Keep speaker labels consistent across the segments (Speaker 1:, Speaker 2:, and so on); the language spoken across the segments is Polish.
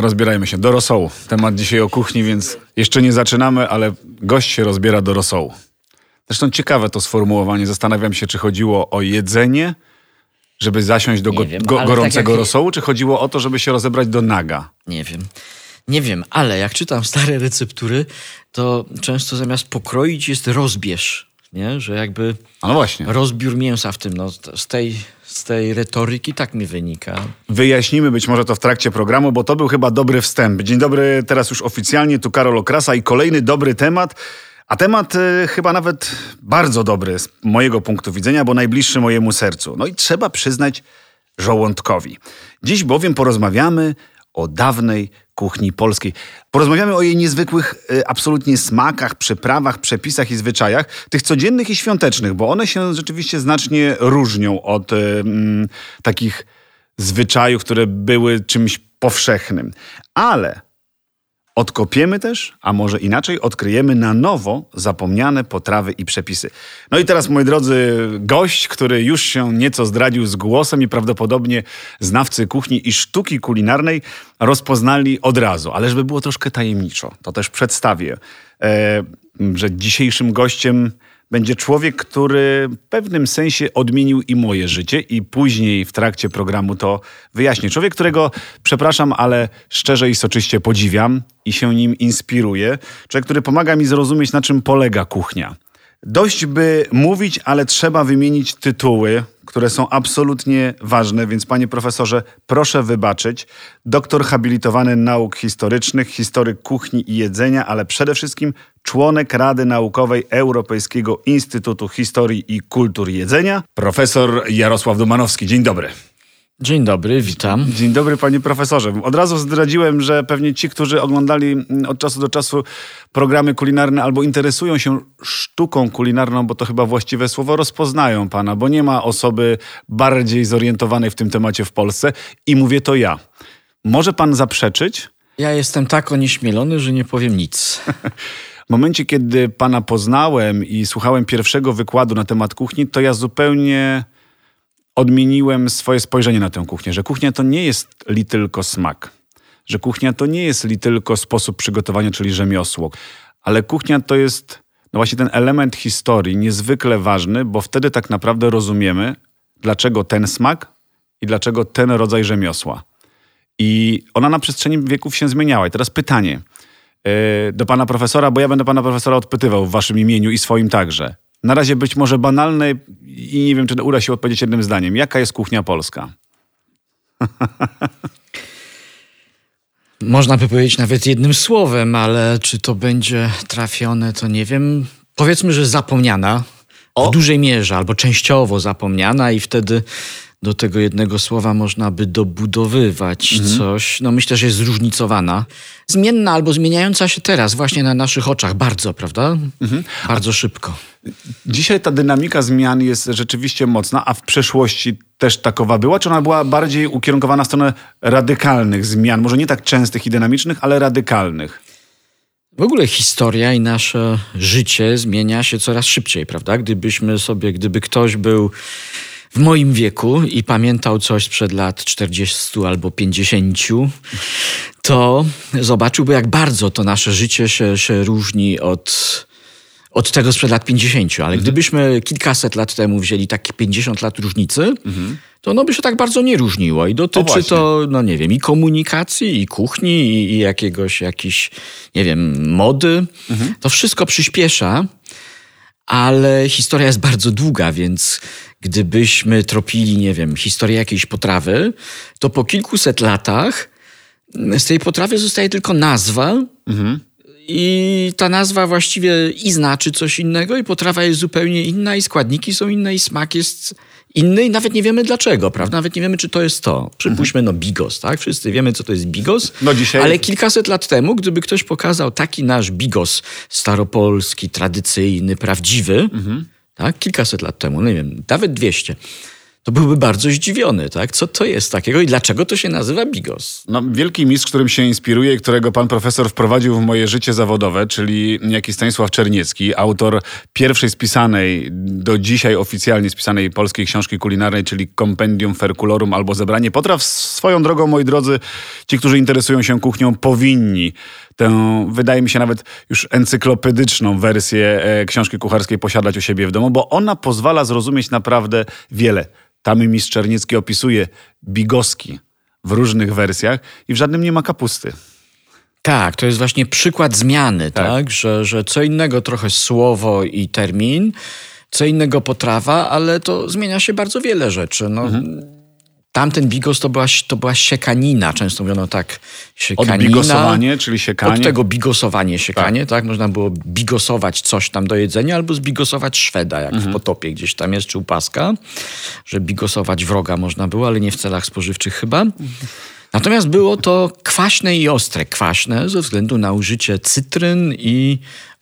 Speaker 1: rozbierajmy się do rosołu. Temat dzisiaj o kuchni, więc jeszcze nie zaczynamy, ale gość się rozbiera do rosołu. Zresztą ciekawe to sformułowanie. Zastanawiam się, czy chodziło o jedzenie, żeby zasiąść do go,
Speaker 2: wiem,
Speaker 1: go,
Speaker 2: ale
Speaker 1: gorącego
Speaker 2: tak
Speaker 1: rosołu, czy chodziło o to, żeby się rozebrać do naga?
Speaker 2: Nie wiem. Nie wiem, ale jak czytam stare receptury, to często zamiast pokroić jest rozbierz. Nie? Że jakby
Speaker 1: A no właśnie.
Speaker 2: rozbiór mięsa w tym, no, z, tej, z tej retoryki tak mi wynika.
Speaker 1: Wyjaśnimy być może to w trakcie programu, bo to był chyba dobry wstęp. Dzień dobry, teraz już oficjalnie, tu Karol Okrasa i kolejny dobry temat. A temat y, chyba nawet bardzo dobry z mojego punktu widzenia, bo najbliższy mojemu sercu. No i trzeba przyznać żołądkowi. Dziś bowiem porozmawiamy o dawnej kuchni polskiej. Porozmawiamy o jej niezwykłych y, absolutnie smakach, przyprawach, przepisach i zwyczajach, tych codziennych i świątecznych, bo one się rzeczywiście znacznie różnią od y, mm, takich zwyczajów, które były czymś powszechnym. Ale odkopiemy też, a może inaczej, odkryjemy na nowo zapomniane potrawy i przepisy. No i teraz, moi drodzy, gość, który już się nieco zdradził z głosem i prawdopodobnie znawcy kuchni i sztuki kulinarnej rozpoznali od razu. Ale żeby było troszkę tajemniczo, to też przedstawię, e, że dzisiejszym gościem będzie człowiek, który w pewnym sensie odmienił i moje życie i później w trakcie programu to wyjaśnię. Człowiek, którego, przepraszam, ale szczerze i soczyście podziwiam i się nim inspiruję. Człowiek, który pomaga mi zrozumieć, na czym polega kuchnia. Dość by mówić, ale trzeba wymienić tytuły, które są absolutnie ważne, więc panie profesorze, proszę wybaczyć. Doktor habilitowany nauk historycznych, historyk kuchni i jedzenia, ale przede wszystkim członek Rady Naukowej Europejskiego Instytutu Historii i Kultur Jedzenia, profesor Jarosław Dumanowski. Dzień dobry.
Speaker 2: Dzień dobry, witam.
Speaker 1: Dzień dobry, panie profesorze. Od razu zdradziłem, że pewnie ci, którzy oglądali od czasu do czasu programy kulinarne albo interesują się sztuką kulinarną, bo to chyba właściwe słowo, rozpoznają pana, bo nie ma osoby bardziej zorientowanej w tym temacie w Polsce i mówię to ja. Może pan zaprzeczyć?
Speaker 2: Ja jestem tak onieśmielony, że nie powiem nic.
Speaker 1: W momencie, kiedy pana poznałem i słuchałem pierwszego wykładu na temat kuchni, to ja zupełnie odmieniłem swoje spojrzenie na tę kuchnię, że kuchnia to nie jest li tylko smak, że kuchnia to nie jest li tylko sposób przygotowania, czyli rzemiosło, ale kuchnia to jest no właśnie ten element historii niezwykle ważny, bo wtedy tak naprawdę rozumiemy, dlaczego ten smak i dlaczego ten rodzaj rzemiosła. I ona na przestrzeni wieków się zmieniała. I teraz pytanie yy, do pana profesora, bo ja będę pana profesora odpytywał w waszym imieniu i swoim także. Na razie być może banalne i nie wiem, czy uda się odpowiedzieć jednym zdaniem. Jaka jest kuchnia polska?
Speaker 2: Można by powiedzieć nawet jednym słowem, ale czy to będzie trafione, to nie wiem. Powiedzmy, że zapomniana. W dużej mierze albo częściowo zapomniana i wtedy do tego jednego słowa można by dobudowywać coś. No myślę, że jest zróżnicowana. Zmienna albo zmieniająca się teraz właśnie na naszych oczach bardzo, prawda? Bardzo szybko.
Speaker 1: Dzisiaj ta dynamika zmian jest rzeczywiście mocna, a w przeszłości też takowa była? Czy ona była bardziej ukierunkowana w stronę radykalnych zmian? Może nie tak częstych i dynamicznych, ale radykalnych.
Speaker 2: W ogóle historia i nasze życie zmienia się coraz szybciej, prawda? Gdybyśmy sobie, gdyby ktoś był w moim wieku i pamiętał coś sprzed lat 40 albo 50, to zobaczyłby, jak bardzo to nasze życie się, się różni od, od tego sprzed lat 50. Ale gdybyśmy kilkaset lat temu wzięli takie 50 lat różnicy, to ono by się tak bardzo nie różniło. I dotyczy to, no nie wiem, i komunikacji, i kuchni, i, i jakiegoś, jakiś, nie wiem, mody. To wszystko przyspiesza, ale historia jest bardzo długa, więc gdybyśmy tropili, nie wiem, historię jakiejś potrawy, to po kilkuset latach z tej potrawy zostaje tylko nazwa. I ta nazwa właściwie i znaczy coś innego, i potrawa jest zupełnie inna, i składniki są inne, i smak jest inny, i nawet nie wiemy dlaczego, prawda? Nawet nie wiemy, czy to jest to. Przypuśćmy, no bigos, tak? Wszyscy wiemy, co to jest bigos.
Speaker 1: No dzisiaj-
Speaker 2: Ale kilkaset lat temu, gdyby ktoś pokazał taki nasz bigos staropolski, tradycyjny, prawdziwy, tak? Kilkaset lat temu, no nie wiem, nawet 200, to byłby bardzo zdziwiony, tak? Co to jest takiego i dlaczego to się nazywa bigos?
Speaker 1: No, wielki mistrz, którym się inspiruje i którego pan profesor wprowadził w moje życie zawodowe, czyli niejaki Stanisław Czerniecki, autor pierwszej spisanej, do dzisiaj oficjalnie spisanej polskiej książki kulinarnej, czyli Compendium Ferculorum albo Zebranie Potraw. Swoją drogą, moi drodzy, ci, którzy interesują się kuchnią, powinni tę, wydaje mi się, nawet już encyklopedyczną wersję e, książki kucharskiej posiadać u siebie w domu, bo ona pozwala zrozumieć naprawdę wiele. Tam mistrz Czerniecki opisuje bigoski w różnych wersjach i w żadnym nie ma kapusty.
Speaker 2: Tak, to jest właśnie przykład zmiany, tak? tak? Że, że co innego trochę słowo i termin, co innego potrawa, ale to zmienia się bardzo wiele rzeczy. No, mhm. Tamten bigos to była, to była siekanina, często mówiono tak, siekanina.
Speaker 1: Od bigosowanie, czyli siekanie.
Speaker 2: Od tego bigosowanie, siekanie, tak. tak. Można było bigosować coś tam do jedzenia albo zbigosować Szweda, jak mhm. w Potopie gdzieś tam jest, czy u Paska, że bigosować wroga można było, ale nie w celach spożywczych chyba. Natomiast było to kwaśne i ostre. Kwaśne ze względu na użycie cytryn i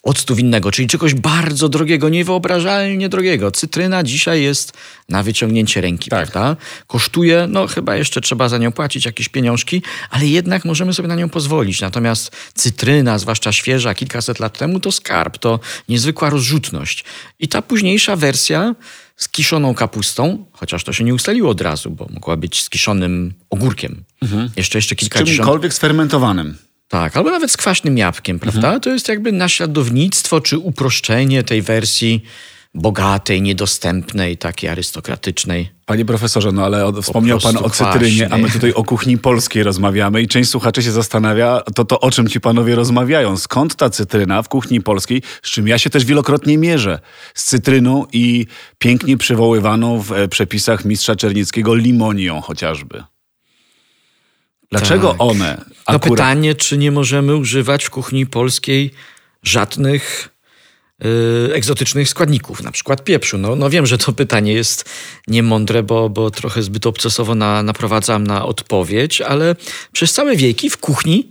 Speaker 2: octu winnego, czyli czegoś bardzo drogiego, niewyobrażalnie drogiego. Cytryna dzisiaj jest na wyciągnięcie ręki, tak. prawda? Kosztuje, no chyba jeszcze trzeba za nią płacić jakieś pieniążki, ale jednak możemy sobie na nią pozwolić. Natomiast cytryna, zwłaszcza świeża, kilkaset lat temu, to skarb, to niezwykła rozrzutność. I ta późniejsza wersja z kiszoną kapustą, chociaż to się nie ustaliło od razu, bo mogła być z kiszonym ogórkiem. Mhm. Jeszcze, jeszcze kilka
Speaker 1: Z czymkolwiek sfermentowanym.
Speaker 2: Tak, albo nawet z kwaśnym jabłkiem, prawda? Mhm. To jest jakby naśladownictwo czy uproszczenie tej wersji bogatej, niedostępnej, takiej arystokratycznej.
Speaker 1: Panie profesorze, no ale wspomniał pan o cytrynie, a my tutaj o kuchni polskiej rozmawiamy i część słuchaczy się zastanawia, to to o czym ci panowie rozmawiają. Skąd ta cytryna w kuchni polskiej, z czym ja się też wielokrotnie mierzę. Z cytryną i pięknie przywoływaną w e, przepisach mistrza Czernickiego limonią chociażby. Dlaczego tak. one?
Speaker 2: No akurat... No pytanie, czy nie możemy używać w kuchni polskiej żadnych yy, egzotycznych składników, na przykład pieprzu. No, no wiem, że to pytanie jest niemądre, bo, bo trochę zbyt obcesowo na, naprowadzam na odpowiedź, ale przez całe wieki w kuchni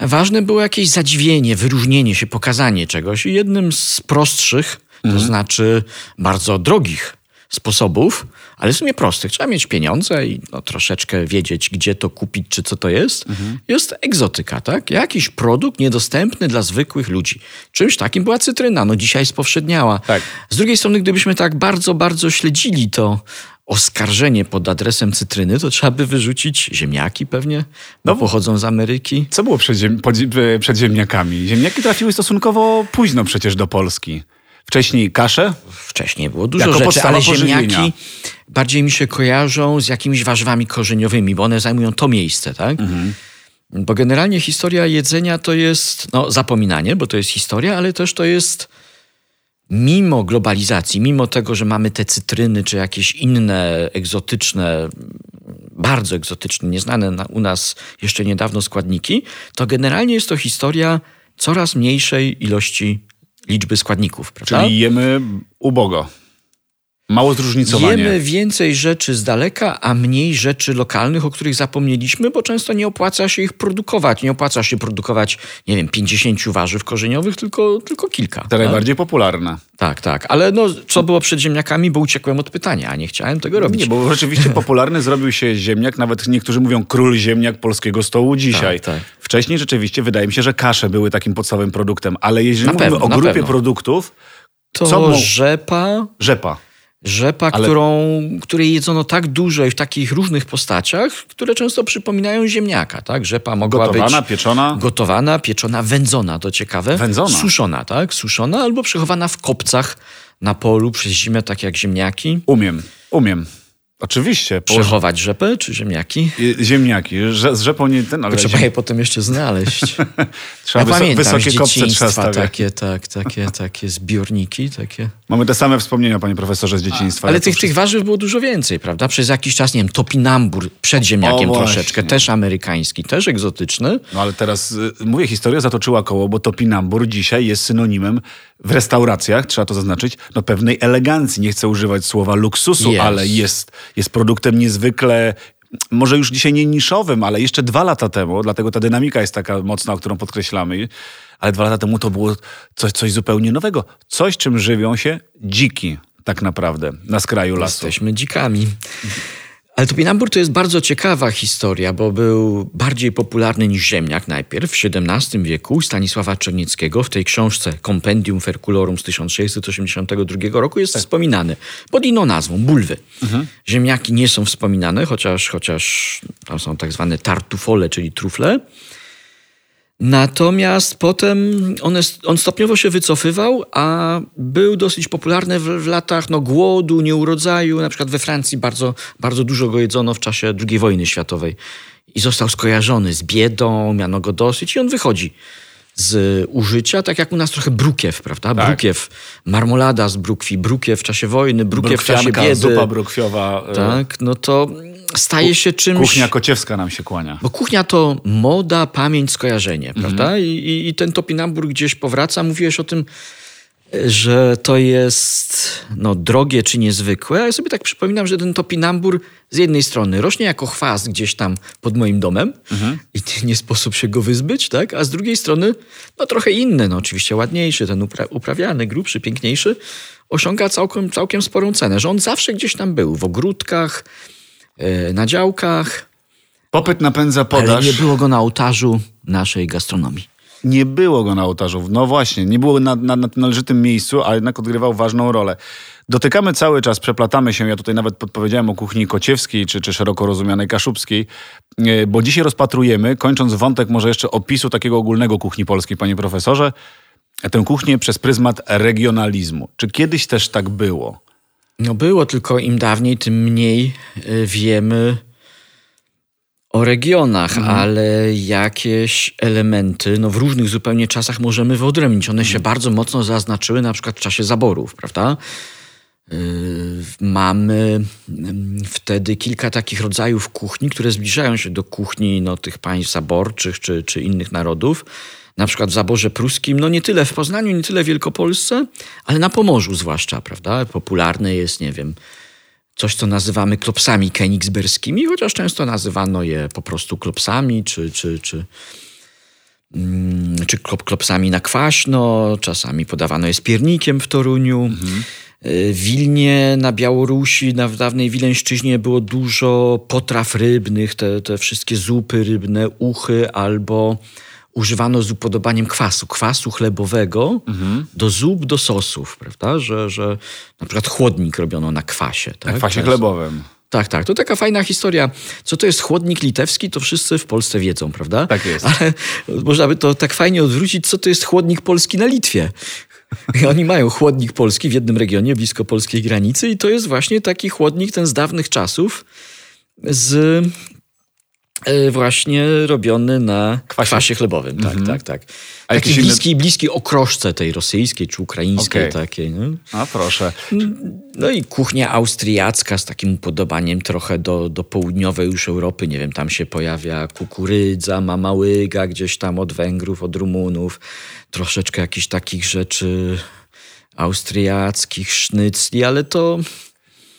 Speaker 2: ważne było jakieś zadziwienie, wyróżnienie się, pokazanie czegoś. I jednym z prostszych, mhm. to znaczy bardzo drogich sposobów, ale w sumie prostych. Trzeba mieć pieniądze i no, troszeczkę wiedzieć, gdzie to kupić, czy co to jest. Mhm. Jest egzotyka, tak? Jakiś produkt niedostępny dla zwykłych ludzi. Czymś takim była cytryna. No dzisiaj spowszedniała. Tak. Z drugiej strony, gdybyśmy tak bardzo, bardzo śledzili to oskarżenie pod adresem cytryny, to trzeba by wyrzucić ziemniaki pewnie, no, pochodzą z Ameryki.
Speaker 1: Co było przed, ziem przed ziemniakami? Ziemniaki trafiły stosunkowo późno przecież do Polski. Wcześniej kasze?
Speaker 2: Wcześniej było dużo jako rzeczy, ale ziemniaki bardziej mi się kojarzą z jakimiś warzywami korzeniowymi, bo one zajmują to miejsce, tak? Mhm. Bo generalnie historia jedzenia to jest no, zapominanie, bo to jest historia, ale też to jest mimo globalizacji, mimo tego, że mamy te cytryny czy jakieś inne egzotyczne, bardzo egzotyczne, nieznane na, u nas jeszcze niedawno składniki, to generalnie jest to historia coraz mniejszej ilości liczby składników. Prawda?
Speaker 1: Czyli jemy ubogo. Mało zróżnicowanie.
Speaker 2: Jemy więcej rzeczy z daleka, a mniej rzeczy lokalnych, o których zapomnieliśmy, bo często nie opłaca się ich produkować. Nie opłaca się produkować, nie wiem, 50 warzyw korzeniowych, tylko, tylko kilka.
Speaker 1: Te tak? najbardziej popularne.
Speaker 2: Tak, tak. Ale no, co było przed ziemniakami, bo uciekłem od pytania, a nie chciałem tego robić.
Speaker 1: Nie, bo rzeczywiście popularny zrobił się ziemniak, nawet niektórzy mówią król ziemniak polskiego stołu dzisiaj. Tak, tak. Wcześniej rzeczywiście wydaje mi się, że kasze były takim podstawowym produktem, ale jeżeli na mówimy pewno, o grupie produktów,
Speaker 2: to co rzepa.
Speaker 1: Rzepa.
Speaker 2: Rzepa, Ale... którą, której jedzono tak dużo i w takich różnych postaciach, które często przypominają ziemniaka. Tak? Rzepa mogła
Speaker 1: gotowana,
Speaker 2: być
Speaker 1: pieczona.
Speaker 2: gotowana, pieczona, wędzona, to ciekawe.
Speaker 1: Wędzona.
Speaker 2: Suszona, tak? Suszona albo przechowana w kopcach na polu przez zimę, tak jak ziemniaki.
Speaker 1: Umiem, umiem. Oczywiście.
Speaker 2: Przechować rzepę czy ziemniaki?
Speaker 1: Ziemniaki. z rzepą nie ten, ale...
Speaker 2: Trzeba je potem jeszcze znaleźć.
Speaker 1: trzeba ja pamiętam wysokie kopce trzeba
Speaker 2: takie, tak, takie, takie zbiorniki. Takie.
Speaker 1: Mamy te same wspomnienia, panie profesorze, z dzieciństwa.
Speaker 2: Ale tych, tych warzyw było dużo więcej, prawda? Przez jakiś czas, nie wiem, topinambur przed ziemniakiem o, troszeczkę, też amerykański, też egzotyczny.
Speaker 1: No ale teraz, y, mówię, historia zatoczyła koło, bo topinambur dzisiaj jest synonimem w restauracjach, trzeba to zaznaczyć, no pewnej elegancji. Nie chcę używać słowa luksusu, yes. ale jest, jest produktem niezwykle może już dzisiaj nie niszowym, ale jeszcze dwa lata temu, dlatego ta dynamika jest taka mocna, którą podkreślamy, ale dwa lata temu to było coś, coś zupełnie nowego. Coś, czym żywią się dziki. tak naprawdę, na skraju lasu.
Speaker 2: Jesteśmy dzikami. Ale topinambur to jest bardzo ciekawa historia, bo był bardziej popularny niż ziemniak najpierw w XVII wieku Stanisława Czernieckiego. W tej książce Compendium Ferculorum z 1682 roku jest tak. wspominany pod inną nazwą, bulwy. Mhm. Ziemniaki nie są wspominane, chociaż, chociaż tam są tak zwane tartufole, czyli trufle. Natomiast potem on, on, stopniowo się wycofywał, a był dosyć popularny w, w, latach no, głodu, nieurodzaju. Na przykład we Francji bardzo, bardzo dużo go jedzono w czasie II wojny światowej. I został skojarzony z biedą, miano go dosyć i on wychodzi z użycia, tak jak u nas trochę brukiew, prawda? Tak. Brukiew, marmolada z brukwi, brukiew w czasie wojny, brukiew w czasie biedy.
Speaker 1: zupa brukwiowa.
Speaker 2: E, tak, no to staje się czymś...
Speaker 1: Kuchnia kociewska nam się kłania.
Speaker 2: Bo kuchnia to moda, pamięć, skojarzenie, mhm. prawda? I, i, I ten topinambur gdzieś powraca. Mówiłeś o tym że to jest no, drogie czy niezwykłe. Ja sobie tak przypominam, że ten topinambur z jednej strony rośnie jako chwast gdzieś tam pod moim domem mhm. i nie sposób się go wyzbyć, tak? a z drugiej strony no, trochę inny, no, oczywiście ładniejszy, ten upra uprawiany, grubszy, piękniejszy, osiąga całkiem, całkiem sporą cenę, że on zawsze gdzieś tam był, w ogródkach, na działkach.
Speaker 1: Popyt napędza podaż.
Speaker 2: Ale nie było go na ołtarzu naszej gastronomii.
Speaker 1: Nie było go na ołtarzu. No właśnie, nie było na, na, na należytym miejscu, a jednak odgrywał ważną rolę. Dotykamy cały czas, przeplatamy się. Ja tutaj nawet podpowiedziałem o kuchni kociewskiej, czy, czy szeroko rozumianej kaszubskiej, e, bo dzisiaj rozpatrujemy, kończąc wątek może jeszcze opisu takiego ogólnego kuchni polskiej, panie profesorze, tę kuchnię przez pryzmat regionalizmu. Czy kiedyś też tak było?
Speaker 2: No było, tylko im dawniej, tym mniej e, wiemy o regionach, mhm. ale jakieś elementy no w różnych zupełnie czasach możemy wyodrębnić. One mhm. się bardzo mocno zaznaczyły na przykład w czasie zaborów, prawda? Yy, mamy wtedy kilka takich rodzajów kuchni, które zbliżają się do kuchni no, tych państw zaborczych czy, czy innych narodów. Na przykład w zaborze pruskim, no nie tyle w Poznaniu, nie tyle w Wielkopolsce, ale na Pomorzu zwłaszcza, prawda? Popularne jest, nie wiem, coś, co nazywamy klopsami kenigsberskimi, chociaż często nazywano je po prostu klopsami, czy, czy, czy, mm, czy klop, klopsami na kwaśno, czasami podawano je z piernikiem w Toruniu. Mhm. W Wilnie na Białorusi, na dawnej Wileńszczyźnie było dużo potraw rybnych, te, te wszystkie zupy rybne, uchy albo używano z upodobaniem kwasu, kwasu chlebowego mhm. do zup, do sosów, prawda? Że, że na przykład chłodnik robiono na kwasie. Tak?
Speaker 1: Na kwasie chlebowym.
Speaker 2: Tak, tak. To taka fajna historia. Co to jest chłodnik litewski, to wszyscy w Polsce wiedzą, prawda?
Speaker 1: Tak jest.
Speaker 2: Ale można by to tak fajnie odwrócić, co to jest chłodnik polski na Litwie. Oni mają chłodnik polski w jednym regionie, blisko polskiej granicy i to jest właśnie taki chłodnik ten z dawnych czasów z właśnie robiony na kwasie, kwasie chlebowym. Tak, mm -hmm. tak, tak. A Taki bliski, inny... bliski okroszce tej rosyjskiej czy ukraińskiej okay. takiej. No.
Speaker 1: A proszę.
Speaker 2: No i kuchnia austriacka z takim upodobaniem trochę do, do południowej już Europy. Nie wiem, tam się pojawia kukurydza, mamałyga gdzieś tam od Węgrów, od Rumunów. Troszeczkę jakichś takich rzeczy austriackich, sznycli, ale to...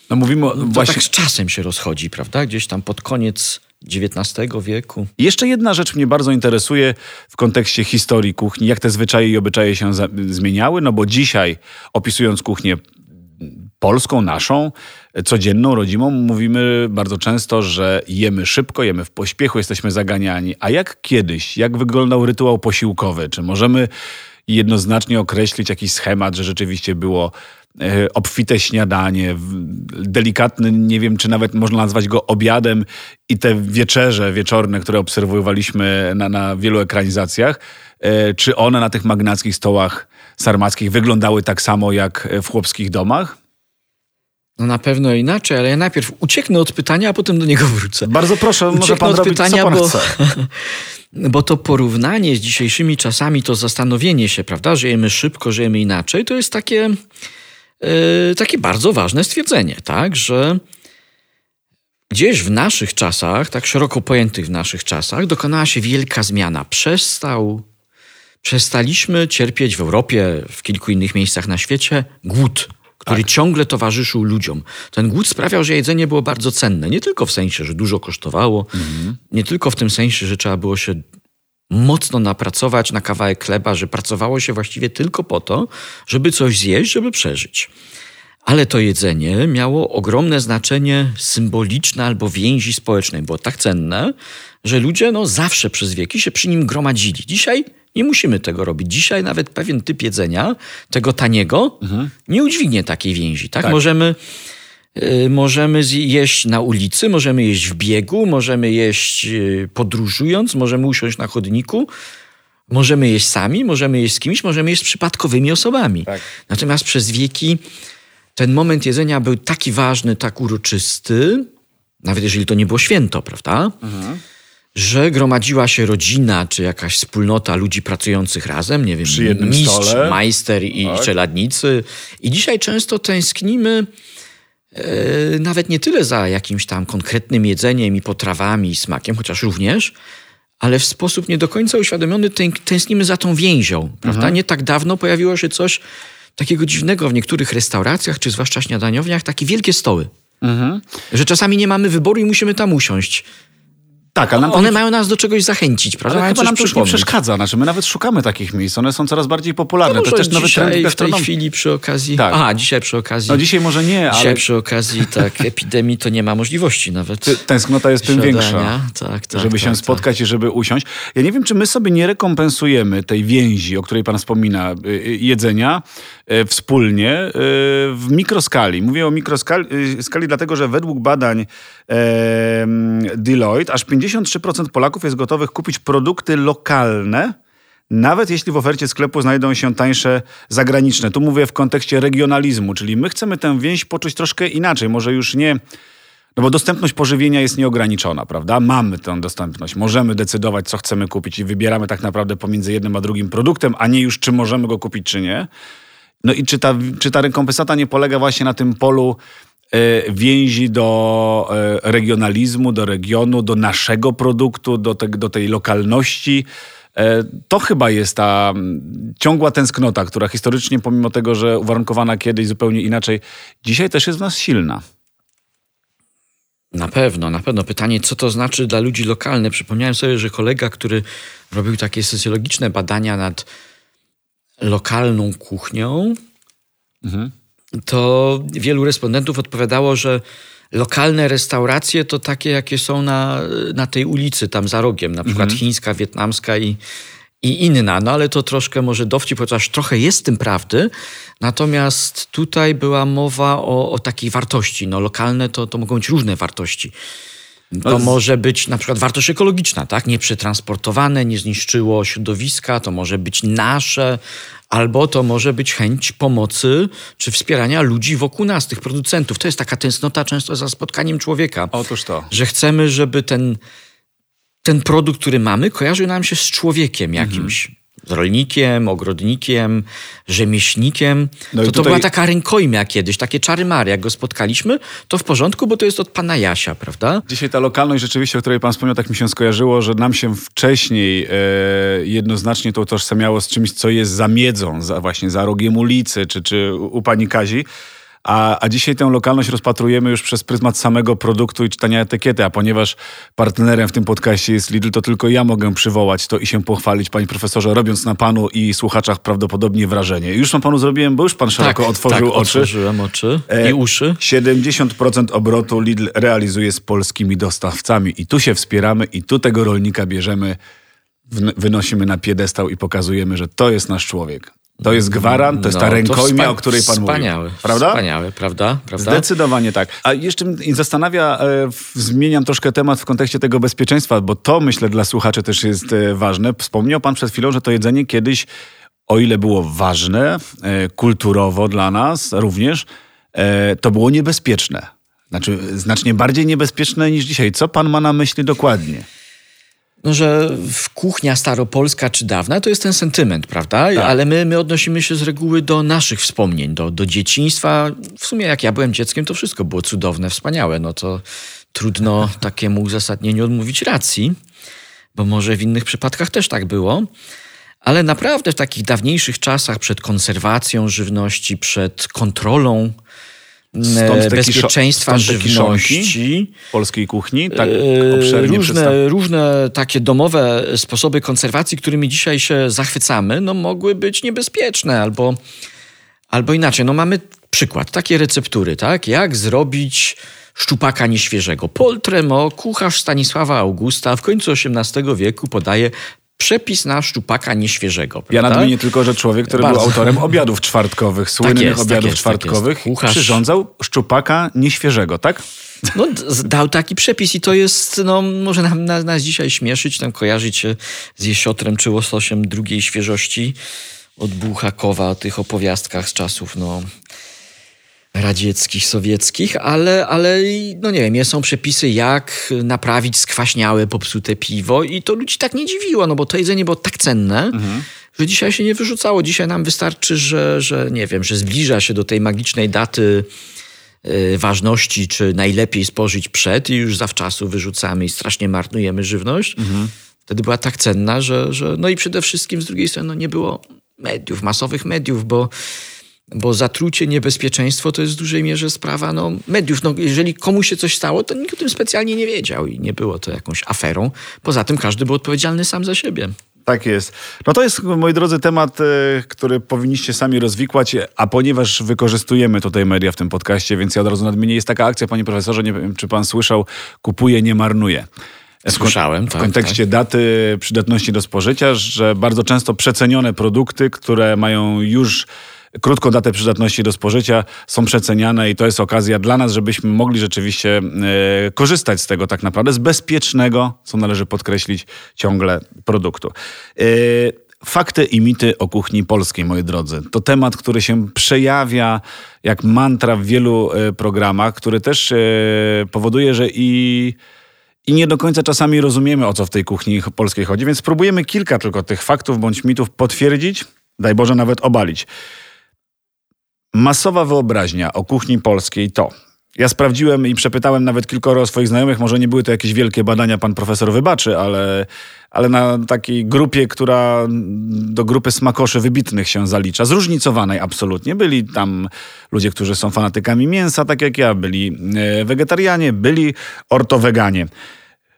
Speaker 1: No mówimy
Speaker 2: no, to właśnie... tak z czasem się rozchodzi, prawda? Gdzieś tam pod koniec XIX wieku.
Speaker 1: Jeszcze jedna rzecz mnie bardzo interesuje w kontekście historii kuchni, jak te zwyczaje i obyczaje się zmieniały, no bo dzisiaj opisując kuchnię polską, naszą, codzienną, rodzimą, mówimy bardzo często, że jemy szybko, jemy w pośpiechu, jesteśmy zaganiani. A jak kiedyś, jak wyglądał rytuał posiłkowy? Czy możemy jednoznacznie określić jakiś schemat, że rzeczywiście było E, obfite śniadanie, delikatny, nie wiem czy nawet można nazwać go obiadem i te wieczerze wieczorne, które obserwowaliśmy na, na wielu ekranizacjach, e, czy one na tych magnackich stołach sarmackich wyglądały tak samo jak w chłopskich domach?
Speaker 2: No na pewno inaczej, ale ja najpierw ucieknę od pytania, a potem do niego wrócę.
Speaker 1: Bardzo proszę, ucieknę może pan od robić, pytania, pan bo,
Speaker 2: bo to porównanie z dzisiejszymi czasami, to zastanowienie się, prawda, żyjemy szybko, żyjemy inaczej, to jest takie E, takie bardzo ważne stwierdzenie, tak, że gdzieś w naszych czasach, tak szeroko pojętych w naszych czasach, dokonała się wielka zmiana. Przestał, przestaliśmy cierpieć w Europie, w kilku innych miejscach na świecie głód który tak. ciągle towarzyszył ludziom. Ten głód sprawiał, że jedzenie było bardzo cenne. Nie tylko w sensie, że dużo kosztowało, mhm. nie tylko w tym sensie, że trzeba było się mocno napracować na kawałek chleba, że pracowało się właściwie tylko po to, żeby coś zjeść, żeby przeżyć. Ale to jedzenie miało ogromne znaczenie symboliczne albo więzi społecznej. Było tak cenne, że ludzie no, zawsze przez wieki się przy nim gromadzili. Dzisiaj nie musimy tego robić. Dzisiaj nawet pewien typ jedzenia, tego taniego, mhm. nie udźwignie takiej więzi. Tak? tak. Możemy, y, możemy jeść na ulicy, możemy jeść w biegu, możemy jeść y, podróżując, możemy usiąść na chodniku. Możemy jeść sami, możemy jeść z kimś, możemy jeść z przypadkowymi osobami. Tak. Natomiast przez wieki ten moment jedzenia był taki ważny, tak uroczysty, nawet jeżeli to nie było święto, prawda? Mhm. Że gromadziła się rodzina, czy jakaś wspólnota ludzi pracujących razem, nie wiem,
Speaker 1: Przy jednym
Speaker 2: mistrz,
Speaker 1: stole.
Speaker 2: majster i tak. czeladnicy. I dzisiaj często tęsknimy e, nawet nie tyle za jakimś tam konkretnym jedzeniem i potrawami i smakiem, chociaż również, ale w sposób nie do końca uświadomiony tęsknimy za tą więzią, prawda? Mhm. Nie tak dawno pojawiło się coś, takiego dziwnego w niektórych restauracjach, czy zwłaszcza śniadaniowniach, takie wielkie stoły. Mhm. Że czasami nie mamy wyboru i musimy tam usiąść. Tak, ale One mają nas do czegoś zachęcić, prawda?
Speaker 1: Ale chyba nam to już nie przeszkadza. Znaczy, my nawet szukamy takich miejsc. One są coraz bardziej popularne.
Speaker 2: No to też nawet dzisiaj, w tej chwili przy okazji... Tak. Aha, dzisiaj przy okazji...
Speaker 1: No dzisiaj może nie,
Speaker 2: ale... Dzisiaj przy okazji tak epidemii to nie ma możliwości nawet.
Speaker 1: Tęsknota jest tym większa. Tak, tak, żeby tak, się tak, spotkać i żeby usiąść. Ja nie wiem, czy my sobie nie rekompensujemy tej więzi, o której pan wspomina, y, y, jedzenia y, wspólnie w mikroskali. Mówię o mikroskali skali dlatego, że według badań Deloitte aż 50 53% Polaków jest gotowych kupić produkty lokalne, nawet jeśli w ofercie sklepu znajdą się tańsze zagraniczne. Tu mówię w kontekście regionalizmu, czyli my chcemy tę więź poczuć troszkę inaczej, może już nie. No bo dostępność pożywienia jest nieograniczona, prawda? Mamy tę dostępność, możemy decydować, co chcemy kupić i wybieramy tak naprawdę pomiędzy jednym a drugim produktem, a nie już, czy możemy go kupić, czy nie. No i czy ta, czy ta rekompensata nie polega właśnie na tym polu więzi do e, regionalizmu, do regionu, do naszego produktu, do, te, do tej lokalności. E, to chyba jest ta ciągła tęsknota, która historycznie, pomimo tego, że uwarunkowana kiedyś zupełnie inaczej, dzisiaj też jest w nas silna.
Speaker 2: Na pewno, na pewno. Pytanie, co to znaczy dla ludzi lokalnych. Przypomniałem sobie, że kolega, który robił takie socjologiczne badania nad lokalną kuchnią, mhm to wielu respondentów odpowiadało, że lokalne restauracje to takie, jakie są na, na tej ulicy, tam za rogiem, na przykład mhm. chińska, wietnamska i, i inna. No ale to troszkę może dowcip, chociaż trochę jest w tym prawdy. Natomiast tutaj była mowa o, o takiej wartości. No lokalne to, to mogą być różne wartości. To może być na przykład wartość ekologiczna, tak? Nieprzetransportowane, nie zniszczyło środowiska, to może być nasze, albo to może być chęć pomocy czy wspierania ludzi wokół nas, tych producentów. To jest taka tęsknota często za spotkaniem człowieka.
Speaker 1: Otóż to.
Speaker 2: Że chcemy, żeby ten, ten produkt, który mamy, kojarzył nam się z człowiekiem jakimś. Mhm rolnikiem, ogrodnikiem, rzemieślnikiem. No to, tutaj... to była taka rękojmia kiedyś, takie czary Mary. Jak go spotkaliśmy, to w porządku, bo to jest od pana Jasia, prawda?
Speaker 1: Dzisiaj ta lokalność rzeczywiście, o której pan wspomniał, tak mi się skojarzyło, że nam się wcześniej e, jednoznacznie to utożsamiało z czymś, co jest za miedzą, za, właśnie za rogiem ulicy, czy, czy u pani Kazi. A, a dzisiaj tę lokalność rozpatrujemy już przez pryzmat samego produktu i czytania etykiety, a ponieważ partnerem w tym podcaście jest Lidl, to tylko ja mogę przywołać to i się pochwalić, panie profesorze, robiąc na panu i słuchaczach prawdopodobnie wrażenie. Już na panu zrobiłem, bo już pan szeroko tak, otworzył
Speaker 2: tak,
Speaker 1: oczy.
Speaker 2: otworzyłem oczy i uszy.
Speaker 1: 70% obrotu Lidl realizuje z polskimi dostawcami i tu się wspieramy i tu tego rolnika bierzemy wynosimy na piedestał i pokazujemy, że to jest nasz człowiek. To jest gwarant, to jest no, ta rękojmia, o której pan
Speaker 2: wspaniałe,
Speaker 1: mówił. Prawda?
Speaker 2: Wspaniałe, prawda? prawda?
Speaker 1: Zdecydowanie tak. A jeszcze mnie zastanawia, e, zmieniam troszkę temat w kontekście tego bezpieczeństwa, bo to myślę dla słuchaczy też jest e, ważne. Wspomniał pan przed chwilą, że to jedzenie kiedyś, o ile było ważne, e, kulturowo dla nas również, e, to było niebezpieczne. Znaczy, znacznie bardziej niebezpieczne niż dzisiaj. Co pan ma na myśli dokładnie?
Speaker 2: No, że w kuchnia staropolska czy dawna to jest ten sentyment, prawda? Tak. Ale my, my odnosimy się z reguły do naszych wspomnień, do, do dzieciństwa. W sumie jak ja byłem dzieckiem, to wszystko było cudowne, wspaniałe. No to trudno takiemu uzasadnieniu odmówić racji, bo może w innych przypadkach też tak było. Ale naprawdę w takich dawniejszych czasach, przed konserwacją żywności, przed kontrolą Stąd bezpieczeństwa żywności.
Speaker 1: polskiej kuchni, tak
Speaker 2: e, obszernie różne, różne takie domowe sposoby konserwacji, którymi dzisiaj się zachwycamy, no mogły być niebezpieczne albo, albo inaczej. No mamy przykład, takie receptury, tak? Jak zrobić szczupaka nieświeżego. Poltremo, kucharz Stanisława Augusta w końcu XVIII wieku podaje przepis na szczupaka nieświeżego.
Speaker 1: Ja nadmienię tylko, że człowiek, który Bardzo. był autorem obiadów czwartkowych, słynnych tak jest, obiadów tak jest, czwartkowych, tak Kucharz... przyrządzał szczupaka nieświeżego, tak?
Speaker 2: No, dał taki przepis i to jest, no, może nam, nas, nas dzisiaj śmieszyć, tam kojarzyć się z jesiotrem czy łososiem drugiej świeżości od Buchakowa, o tych opowiastkach z czasów, no, radzieckich, sowieckich, ale, ale no nie wiem, są przepisy, jak naprawić skwaśniałe, popsute piwo i to ludzi tak nie dziwiło, no bo to jedzenie było tak cenne, mhm. że dzisiaj się nie wyrzucało. Dzisiaj nam wystarczy, że, że nie wiem, że zbliża się do tej magicznej daty yy, ważności, czy najlepiej spożyć przed i już zawczasu wyrzucamy i strasznie marnujemy żywność. Mhm. Wtedy była tak cenna, że, że no i przede wszystkim z drugiej strony no nie było mediów, masowych mediów, bo bo zatrucie, niebezpieczeństwo to jest w dużej mierze sprawa no, mediów. No, jeżeli komuś się coś stało, to nikt o tym specjalnie nie wiedział i nie było to jakąś aferą. Poza tym każdy był odpowiedzialny sam za siebie.
Speaker 1: Tak jest. No to jest, moi drodzy, temat, e, który powinniście sami rozwikłać, a ponieważ wykorzystujemy tutaj media w tym podcaście, więc ja od razu nadmienię, jest taka akcja, panie profesorze, nie wiem, czy pan słyszał, kupuje, nie marnuje.
Speaker 2: Słyszałem.
Speaker 1: W tak, kontekście tak. daty przydatności do spożycia, że bardzo często przecenione produkty, które mają już krótką datę przydatności do spożycia, są przeceniane i to jest okazja dla nas, żebyśmy mogli rzeczywiście e, korzystać z tego tak naprawdę, z bezpiecznego, co należy podkreślić, ciągle produktu. E, fakty i mity o kuchni polskiej, moi drodzy. To temat, który się przejawia jak mantra w wielu e, programach, który też powoduje, że i i nie do końca czasami rozumiemy, o co w tej kuchni polskiej chodzi, więc spróbujemy kilka tylko tych faktów bądź mitów potwierdzić, daj Boże nawet obalić. Masowa wyobraźnia o kuchni polskiej to. Ja sprawdziłem i przepytałem nawet kilkoro swoich znajomych, może nie były to jakieś wielkie badania, pan profesor wybaczy, ale, ale na takiej grupie, która do grupy smakoszy wybitnych się zalicza, zróżnicowanej absolutnie. Byli tam ludzie, którzy są fanatykami mięsa, tak jak ja, byli e, wegetarianie, byli ortoweganie.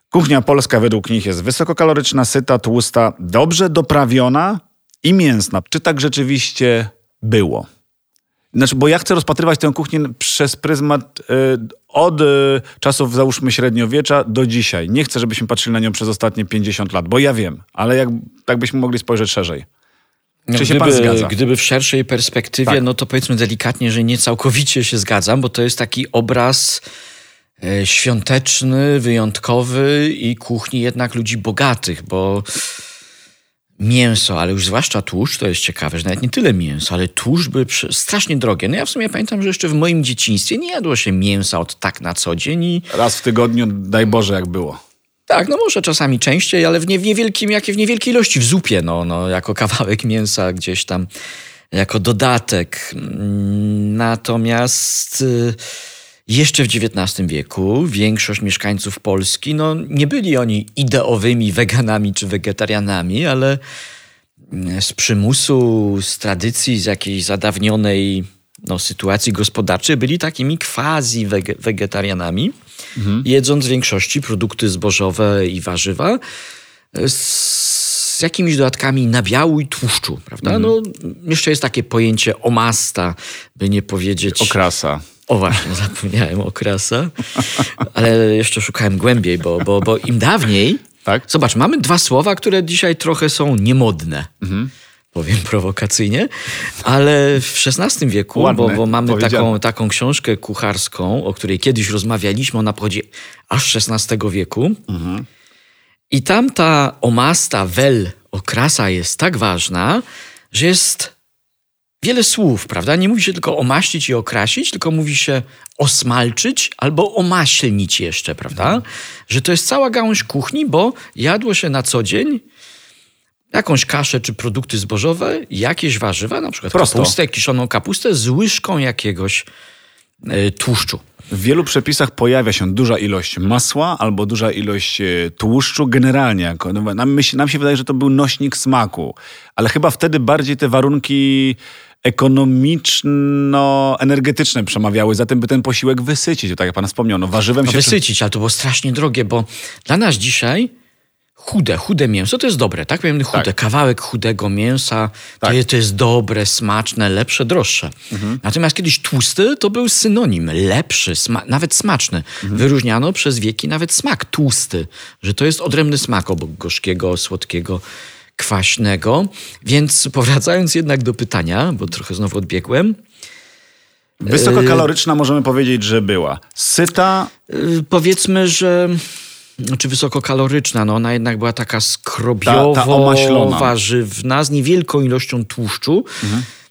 Speaker 1: Kuchnia polska według nich jest wysokokaloryczna, syta, tłusta, dobrze doprawiona i mięsna. Czy tak rzeczywiście było? Znaczy, bo ja chcę rozpatrywać tę kuchnię przez pryzmat y, od y, czasów, załóżmy, średniowiecza do dzisiaj. Nie chcę, żebyśmy patrzyli na nią przez ostatnie 50 lat, bo ja wiem, ale jak, tak byśmy mogli spojrzeć szerzej.
Speaker 2: No, Czy się gdyby, pan zgadza? Gdyby w szerszej perspektywie, tak. no to powiedzmy delikatnie, że nie całkowicie się zgadzam, bo to jest taki obraz e, świąteczny, wyjątkowy i kuchni jednak ludzi bogatych, bo mięso, ale już zwłaszcza tłuszcz, to jest ciekawe, że nawet nie tyle mięso, ale tłuszcz były strasznie drogie. No ja w sumie pamiętam, że jeszcze w moim dzieciństwie nie jadło się mięsa od tak na co dzień. I...
Speaker 1: Raz w tygodniu, daj Boże, jak było.
Speaker 2: Tak, no może czasami częściej, ale w, nie, w niewielkim, jakie w niewielkiej ilości, w zupie, no, no, jako kawałek mięsa gdzieś tam, jako dodatek. Natomiast... Yy jeszcze w XIX wieku większość mieszkańców Polski, no nie byli oni ideowymi weganami czy wegetarianami, ale mm, z przymusu, z tradycji, z jakiejś zadawnionej no, sytuacji gospodarczej byli takimi quasi wegetarianami, mhm. jedząc w większości produkty zbożowe i warzywa z jakimiś dodatkami nabiału i tłuszczu, prawda? Mhm. No, jeszcze jest takie pojęcie omasta, by nie powiedzieć...
Speaker 1: Okrasa.
Speaker 2: O właśnie, zapomniałem o krasa, ale jeszcze szukałem głębiej, bo, bo, bo im dawniej. Tak? Zobacz, mamy dwa słowa, które dzisiaj trochę są niemodne. Mhm. Powiem prowokacyjnie, ale w XVI wieku, Ładne, bo, bo, mamy taką, taką książkę kucharską, o której kiedyś rozmawialiśmy, ona pochodzi aż XVI wieku. Mhm. I tam ta omasta, wel, okrasa jest tak ważna, że jest wiele słów, prawda? Nie mówi się tylko omaścić i okrasić, tylko mówi się osmalczyć albo omaślnić jeszcze, prawda? Mhm. Że to jest cała gałąź kuchni, bo jadło się na co dzień jakąś kaszę czy produkty zbożowe, jakieś warzywa, na przykład Prosto. kapustę, kiszoną kapustę z łyżką jakiegoś y, tłuszczu.
Speaker 1: W wielu przepisach pojawia się duża ilość masła albo duża ilość e, tłuszczu generalnie. No, nam, nam się wydaje, że to był nośnik smaku, ale chyba wtedy bardziej te warunki ekonomiczno-energetyczne przemawiały za tym, by ten posiłek wysycić. Tak jak pan wspomniał, no warzywem
Speaker 2: no
Speaker 1: się...
Speaker 2: Wysycić, ale to było strasznie drogie, bo dla nas dzisiaj chude, chude mięso to jest dobre, tak? Powiem chude,
Speaker 1: Tak.
Speaker 2: kawałek chudego mięsa to,
Speaker 1: Tak.
Speaker 2: jest, to jest dobre, smaczne, lepsze, droższe. Natomiast kiedyś tłusty to był synonim, lepszy, sma nawet smaczny. Wyróżniano przez wieki nawet smak tłusty, że to jest odrębny smak obok gorzkiego, słodkiego, kwaśnego. Więc powracając jednak do pytania, bo trochę znowu odbiegłem,
Speaker 1: Wysokokaloryczna możemy powiedzieć, że była. Syta,
Speaker 2: Y, powiedzmy, że znaczy wysokokaloryczna, no ona jednak była taka skrobiowo,
Speaker 1: Ta- ta
Speaker 2: z niewielką ilością tłuszczu.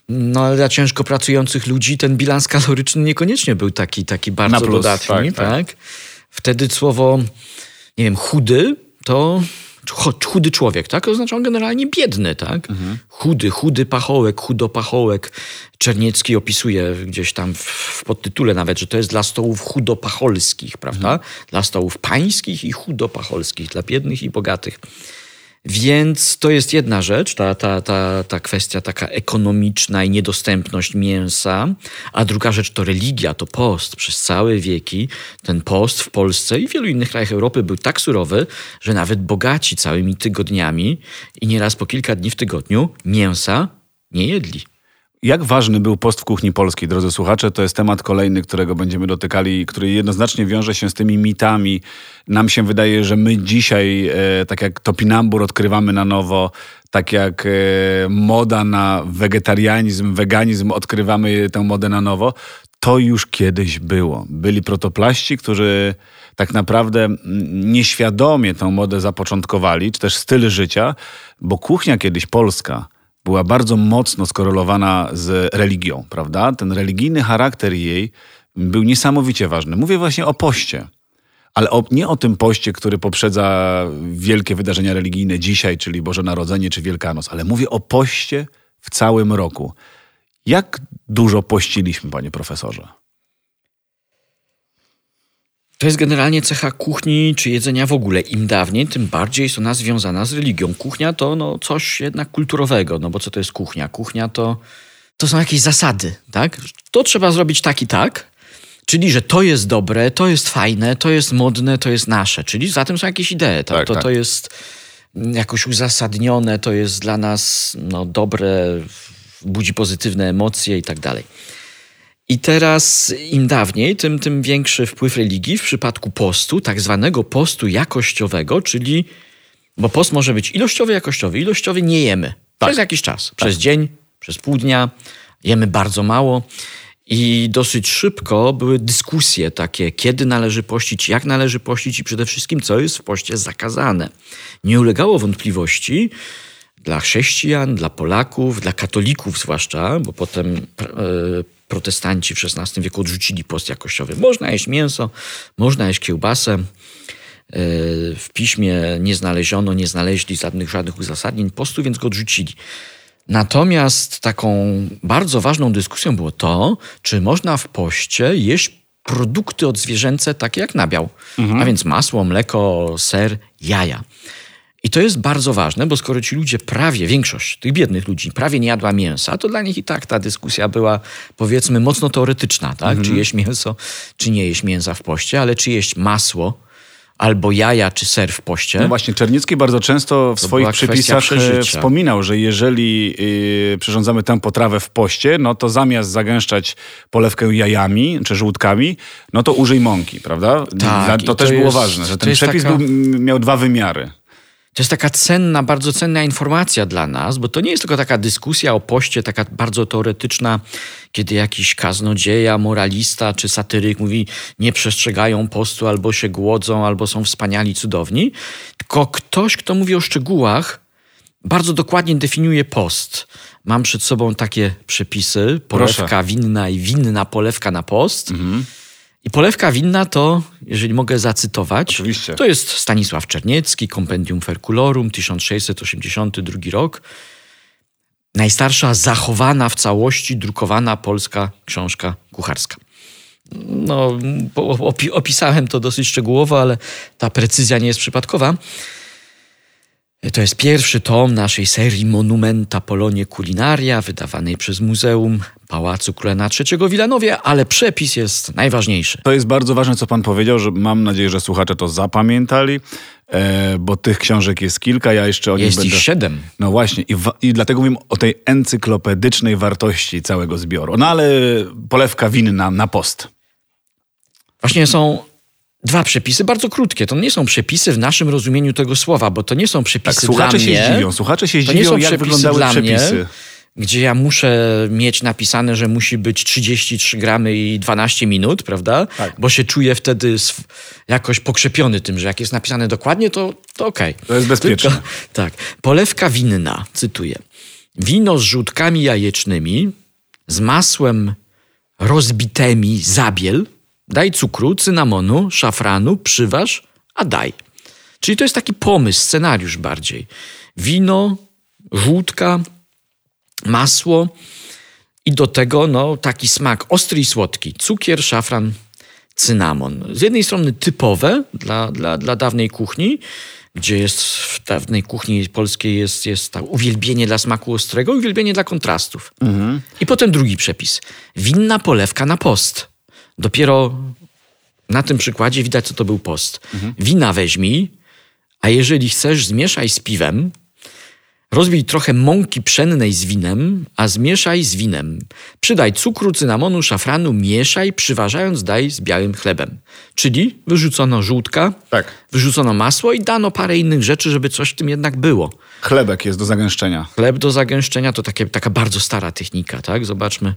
Speaker 2: No ale dla ciężko pracujących ludzi ten bilans kaloryczny niekoniecznie był taki, taki bardzo
Speaker 1: plus,
Speaker 2: dodatni.
Speaker 1: tak, tak.
Speaker 2: tak. Wtedy słowo, nie wiem, chudy to chudy człowiek, tak? Oznacza on generalnie biedny, tak? Chudy, chudy pachołek, chudopachołek. Czerniecki opisuje gdzieś tam w, w podtytule nawet, że to jest dla stołów chudopacholskich, prawda? Dla stołów pańskich i chudopacholskich, dla biednych i bogatych. Więc to jest jedna rzecz, ta, ta, ta, ta kwestia taka ekonomiczna i niedostępność mięsa. A druga rzecz to religia, to post. Przez całe wieki ten post w Polsce i w wielu innych krajach Europy był tak surowy, że nawet bogaci całymi tygodniami i nieraz po kilka dni w tygodniu mięsa nie jedli.
Speaker 1: Jak ważny był post w kuchni polskiej, drodzy słuchacze? To jest temat kolejny, którego będziemy dotykali, i który jednoznacznie wiąże się z tymi mitami. Nam się wydaje, że my dzisiaj, e, tak jak topinambur odkrywamy na nowo, tak jak e, moda na wegetarianizm, weganizm, odkrywamy tę modę na nowo, to już kiedyś było. Byli protoplaści, którzy tak naprawdę nieświadomie tę modę zapoczątkowali, czy też styl życia, bo kuchnia kiedyś polska była bardzo mocno skorelowana z religią, prawda? Ten religijny charakter jej był niesamowicie ważny. Mówię właśnie o poście. Ale o, nie o tym poście, który poprzedza wielkie wydarzenia religijne dzisiaj, czyli Boże Narodzenie czy Wielkanoc, ale mówię o poście w całym roku. Jak dużo pościliśmy, panie profesorze?
Speaker 2: To jest generalnie cecha kuchni czy jedzenia w ogóle. Im dawniej, tym bardziej jest ona związana z religią. Kuchnia to no, coś jednak kulturowego, no bo co to jest kuchnia? Kuchnia to, to są jakieś zasady, tak? To trzeba zrobić tak i tak, czyli że to jest dobre, to jest fajne, to jest modne, to jest nasze, czyli za tym są jakieś idee. Tak?
Speaker 1: Tak,
Speaker 2: to,
Speaker 1: tak.
Speaker 2: to jest jakoś uzasadnione, to jest dla nas no, dobre, budzi pozytywne emocje i tak dalej. I teraz im dawniej, tym, tym większy wpływ religii w przypadku postu, tak zwanego postu jakościowego, czyli, bo post może być ilościowy, jakościowy. Ilościowy nie jemy przez jakiś czas, przez dzień, przez pół dnia, jemy bardzo mało. I dosyć szybko były dyskusje takie, kiedy należy pościć, jak należy pościć i przede wszystkim, co jest w poście zakazane. Nie ulegało wątpliwości, dla chrześcijan, dla Polaków, dla katolików zwłaszcza, bo potem e, protestanci w XVI wieku odrzucili post jakościowy. Można jeść mięso, można jeść kiełbasę. E, W piśmie nie znaleziono, nie znaleźli żadnych, żadnych uzasadnień postu, więc go odrzucili. Natomiast taką bardzo ważną dyskusją było to, czy można w poście jeść produkty odzwierzęce takie jak nabiał, a więc masło, mleko, ser, jaja. I to jest bardzo ważne, bo skoro ci ludzie prawie, większość tych biednych ludzi prawie nie jadła mięsa, to dla nich i tak ta dyskusja była powiedzmy mocno teoretyczna, tak? Czy jeść mięso, czy nie jeść mięsa w poście, ale czy jeść masło albo jaja, czy ser w poście.
Speaker 1: No właśnie, Czerniecki bardzo często w
Speaker 2: To
Speaker 1: swoich przepisach e, wspominał, że jeżeli yy, przyrządzamy tę potrawę w poście, no to zamiast zagęszczać polewkę jajami czy żółtkami, no to użyj mąki, prawda?
Speaker 2: Tak,
Speaker 1: to
Speaker 2: to
Speaker 1: też było
Speaker 2: jest-
Speaker 1: ważne, że ten przepis
Speaker 2: taka-
Speaker 1: był, miał dwa wymiary.
Speaker 2: To jest taka cenna, bardzo cenna informacja dla nas, bo to nie jest tylko taka dyskusja o poście, taka bardzo teoretyczna, kiedy jakiś kaznodzieja, moralista czy satyryk mówi, nie przestrzegają postu, albo się głodzą, albo są wspaniali, cudowni. Tylko ktoś, kto mówi o szczegółach, bardzo dokładnie definiuje post. Mam przed sobą takie przepisy: polewka
Speaker 1: Proszę.
Speaker 2: winna i winna polewka na post. I polewka winna to, jeżeli mogę zacytować,
Speaker 1: Oczywiście.
Speaker 2: to jest Stanisław Czerniecki, Compendium Ferculorum, 1682 rok. Najstarsza zachowana w całości drukowana polska książka kucharska. No, opi- opisałem to dosyć szczegółowo, ale ta precyzja nie jest przypadkowa. To jest pierwszy tom naszej serii Monumenta Polonie Culinaria, wydawanej przez Muzeum Pałacu Królena III w Wilanowie, ale przepis jest najważniejszy.
Speaker 1: To jest bardzo ważne, co pan powiedział, że mam nadzieję, że słuchacze to zapamiętali, e, bo tych książek jest kilka, ja jeszcze o nich
Speaker 2: Jest
Speaker 1: będę...
Speaker 2: ich siedem.
Speaker 1: No właśnie, i, wa- i dlatego mówimy o tej encyklopedycznej wartości całego zbioru. No ale polewka winna na post.
Speaker 2: Właśnie są dwa przepisy, bardzo krótkie. To nie są przepisy w naszym rozumieniu tego słowa, bo to nie są
Speaker 1: Tak,
Speaker 2: przepisy
Speaker 1: słuchacze
Speaker 2: dla
Speaker 1: się
Speaker 2: mnie.
Speaker 1: zdziwią, słuchacze się zdziwią, jak wyglądały przepisy.
Speaker 2: mnie, gdzie ja muszę mieć napisane, że musi być 33 gramy i 12 minut, prawda?
Speaker 1: Tak.
Speaker 2: Bo się czuję wtedy jakoś pokrzepiony tym, że jak jest napisane dokładnie, to, to okej.
Speaker 1: To jest bezpieczne.
Speaker 2: Tylko, tak. Polewka winna, cytuję. Wino z żółtkami jajecznymi, z masłem rozbitymi zabiel, daj cukru, cynamonu, szafranu, przyważ, a daj. Czyli to jest taki pomysł, scenariusz bardziej. Wino, żółtka, masło i do tego no, taki smak ostry i słodki. Cukier, szafran, cynamon. Z jednej strony typowe dla, dla, dla dawnej kuchni, gdzie jest w dawnej kuchni polskiej jest, jest ta uwielbienie dla smaku ostrego i uwielbienie dla kontrastów. I potem drugi przepis. Winna polewka na post. Dopiero na tym przykładzie widać, co to był post. Wina weźmij, a jeżeli chcesz, zmieszaj z piwem, Rozbij trochę mąki pszennej z winem, a zmieszaj z winem. Przydaj cukru, cynamonu, szafranu, mieszaj, przyważając daj z białym chlebem. Czyli wyrzucono żółtka,
Speaker 1: Tak.
Speaker 2: wyrzucono masło i dano parę innych rzeczy, żeby coś w tym jednak było.
Speaker 1: Chlebek jest do zagęszczenia.
Speaker 2: Chleb do zagęszczenia to takie, taka bardzo stara technika, tak? Zobaczmy,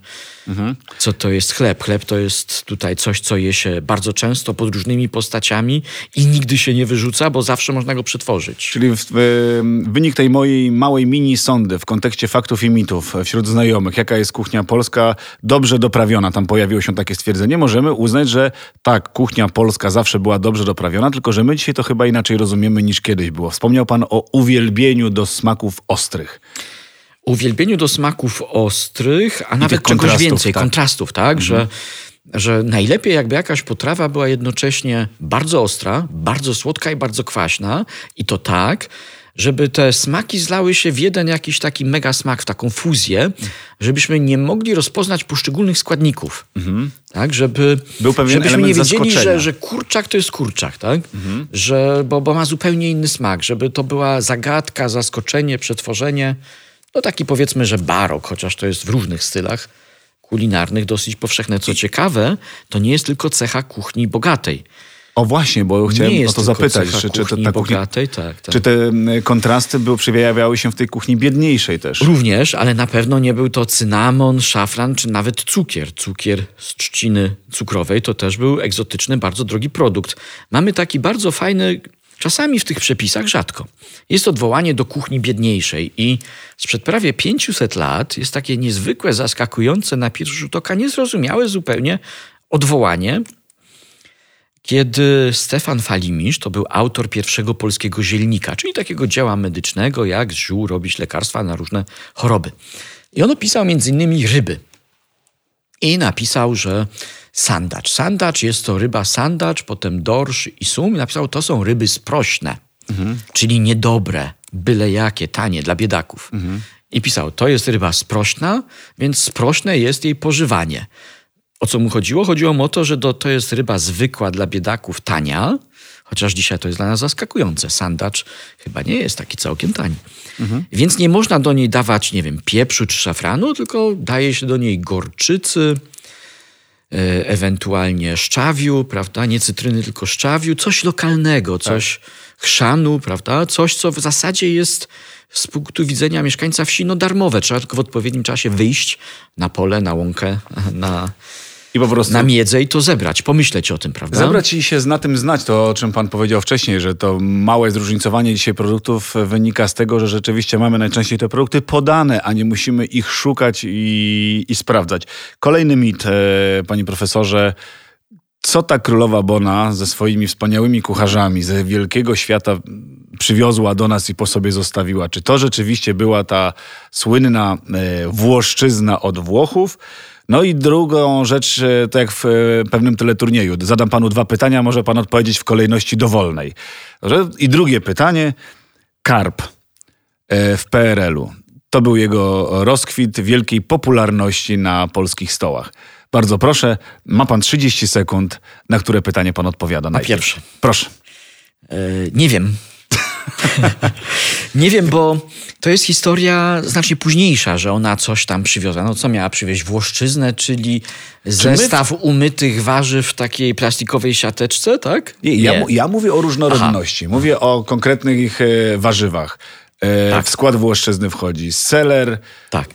Speaker 2: co to jest chleb. Chleb to jest tutaj coś, co je się bardzo często pod różnymi postaciami i nigdy się nie wyrzuca, bo zawsze można go przetworzyć.
Speaker 1: Czyli w, w, wynik tej mojej małej mini sondy w kontekście faktów i mitów wśród znajomych, jaka jest kuchnia polska dobrze doprawiona, tam pojawiło się takie stwierdzenie, możemy uznać, że tak, kuchnia polska zawsze była dobrze doprawiona, tylko że my dzisiaj to chyba inaczej rozumiemy niż kiedyś było. Wspomniał pan o uwielbieniu do smaków ostrych.
Speaker 2: uwielbieniu do smaków ostrych, a nawet
Speaker 1: tych
Speaker 2: czegoś więcej,
Speaker 1: tak.
Speaker 2: kontrastów, tak? Że, że najlepiej jakby jakaś potrawa była jednocześnie bardzo ostra, bardzo słodka i bardzo kwaśna i to tak, żeby te smaki zlały się w jeden jakiś taki mega smak, w taką fuzję, żebyśmy nie mogli rozpoznać poszczególnych składników. Tak, żeby,
Speaker 1: Był pewien
Speaker 2: żebyśmy nie
Speaker 1: element
Speaker 2: wiedzieli,
Speaker 1: zaskoczenia.
Speaker 2: że, że kurczak to jest kurczak, tak? Że, bo, bo ma zupełnie inny smak, żeby to była zagadka, zaskoczenie, przetworzenie. No taki powiedzmy, że barok, chociaż to jest w różnych stylach kulinarnych dosyć powszechne. Co ciekawe, to nie jest tylko cecha kuchni bogatej.
Speaker 1: O właśnie, bo chciałem o to zapytać, czy, czy,
Speaker 2: kuchni
Speaker 1: ta kuchnia,
Speaker 2: bogatej, tak, tak.
Speaker 1: czy te kontrasty były, przejawiały się w tej kuchni biedniejszej też.
Speaker 2: Również, ale na pewno nie był to cynamon, szafran czy nawet cukier. Cukier z trzciny cukrowej to też był egzotyczny, bardzo drogi produkt. Mamy taki bardzo fajny, czasami w tych przepisach rzadko. Jest odwołanie do kuchni biedniejszej i sprzed prawie 500 lat jest takie niezwykłe, zaskakujące na pierwszy rzut oka, niezrozumiałe zupełnie odwołanie kiedy Stefan Falimisz, to był autor pierwszego polskiego zielnika, czyli takiego dzieła medycznego, jak z ziół robić lekarstwa na różne choroby. I on opisał między innymi ryby. I napisał, że sandacz. Sandacz jest to ryba sandacz, potem dorsz i sum. I napisał, to są ryby sprośne, czyli niedobre, byle jakie, tanie dla biedaków. I pisał, to jest ryba sprośna, więc sprośne jest jej pożywanie. O co mu chodziło? Chodziło mu o to, że do, to jest ryba zwykła dla biedaków, tania, chociaż dzisiaj to jest dla nas zaskakujące. Sandacz chyba nie jest taki całkiem tani. Więc nie można do niej dawać, nie wiem, pieprzu czy szafranu, tylko daje się do niej gorczycy, e, ewentualnie szczawiu, prawda? Nie cytryny, tylko szczawiu, coś lokalnego, coś chrzanu, prawda? Coś, co w zasadzie jest z punktu widzenia mieszkańca wsi no darmowe. Trzeba tylko w odpowiednim czasie wyjść na pole, na łąkę, na,
Speaker 1: I po prostu
Speaker 2: na miedzę i to zebrać, pomyśleć o tym, prawda?
Speaker 1: Zebrać i się na tym znać, to o czym pan powiedział wcześniej, że to małe zróżnicowanie dzisiaj produktów wynika z tego, że rzeczywiście mamy najczęściej te produkty podane, a nie musimy ich szukać i, i sprawdzać. Kolejny mit, e, panie profesorze. Co ta królowa Bona ze swoimi wspaniałymi kucharzami ze wielkiego świata przywiozła do nas i po sobie zostawiła? Czy to rzeczywiście była ta słynna e, Włoszczyzna od Włochów? No i drugą rzecz, tak jak w e, pewnym teleturnieju. Zadam panu dwa pytania, może pan odpowiedzieć w kolejności dowolnej. I drugie pytanie. Karp e, w PRL-u. To był jego rozkwit wielkiej popularności na polskich stołach. Bardzo proszę, ma pan 30 sekund, na które pytanie pan odpowiada.
Speaker 2: Na pierwsze.
Speaker 1: Proszę.
Speaker 2: E, nie wiem. nie wiem, bo to jest historia znacznie późniejsza, że ona coś tam przywiozła. No co miała przywieźć? Włoszczyznę, czyli zestaw umytych warzyw w takiej plastikowej siateczce, tak?
Speaker 1: Nie, ja, ja mówię o różnorodności. Aha. Mówię o konkretnych e, warzywach. E, tak. W skład włoszczyzny wchodzi seler, tak.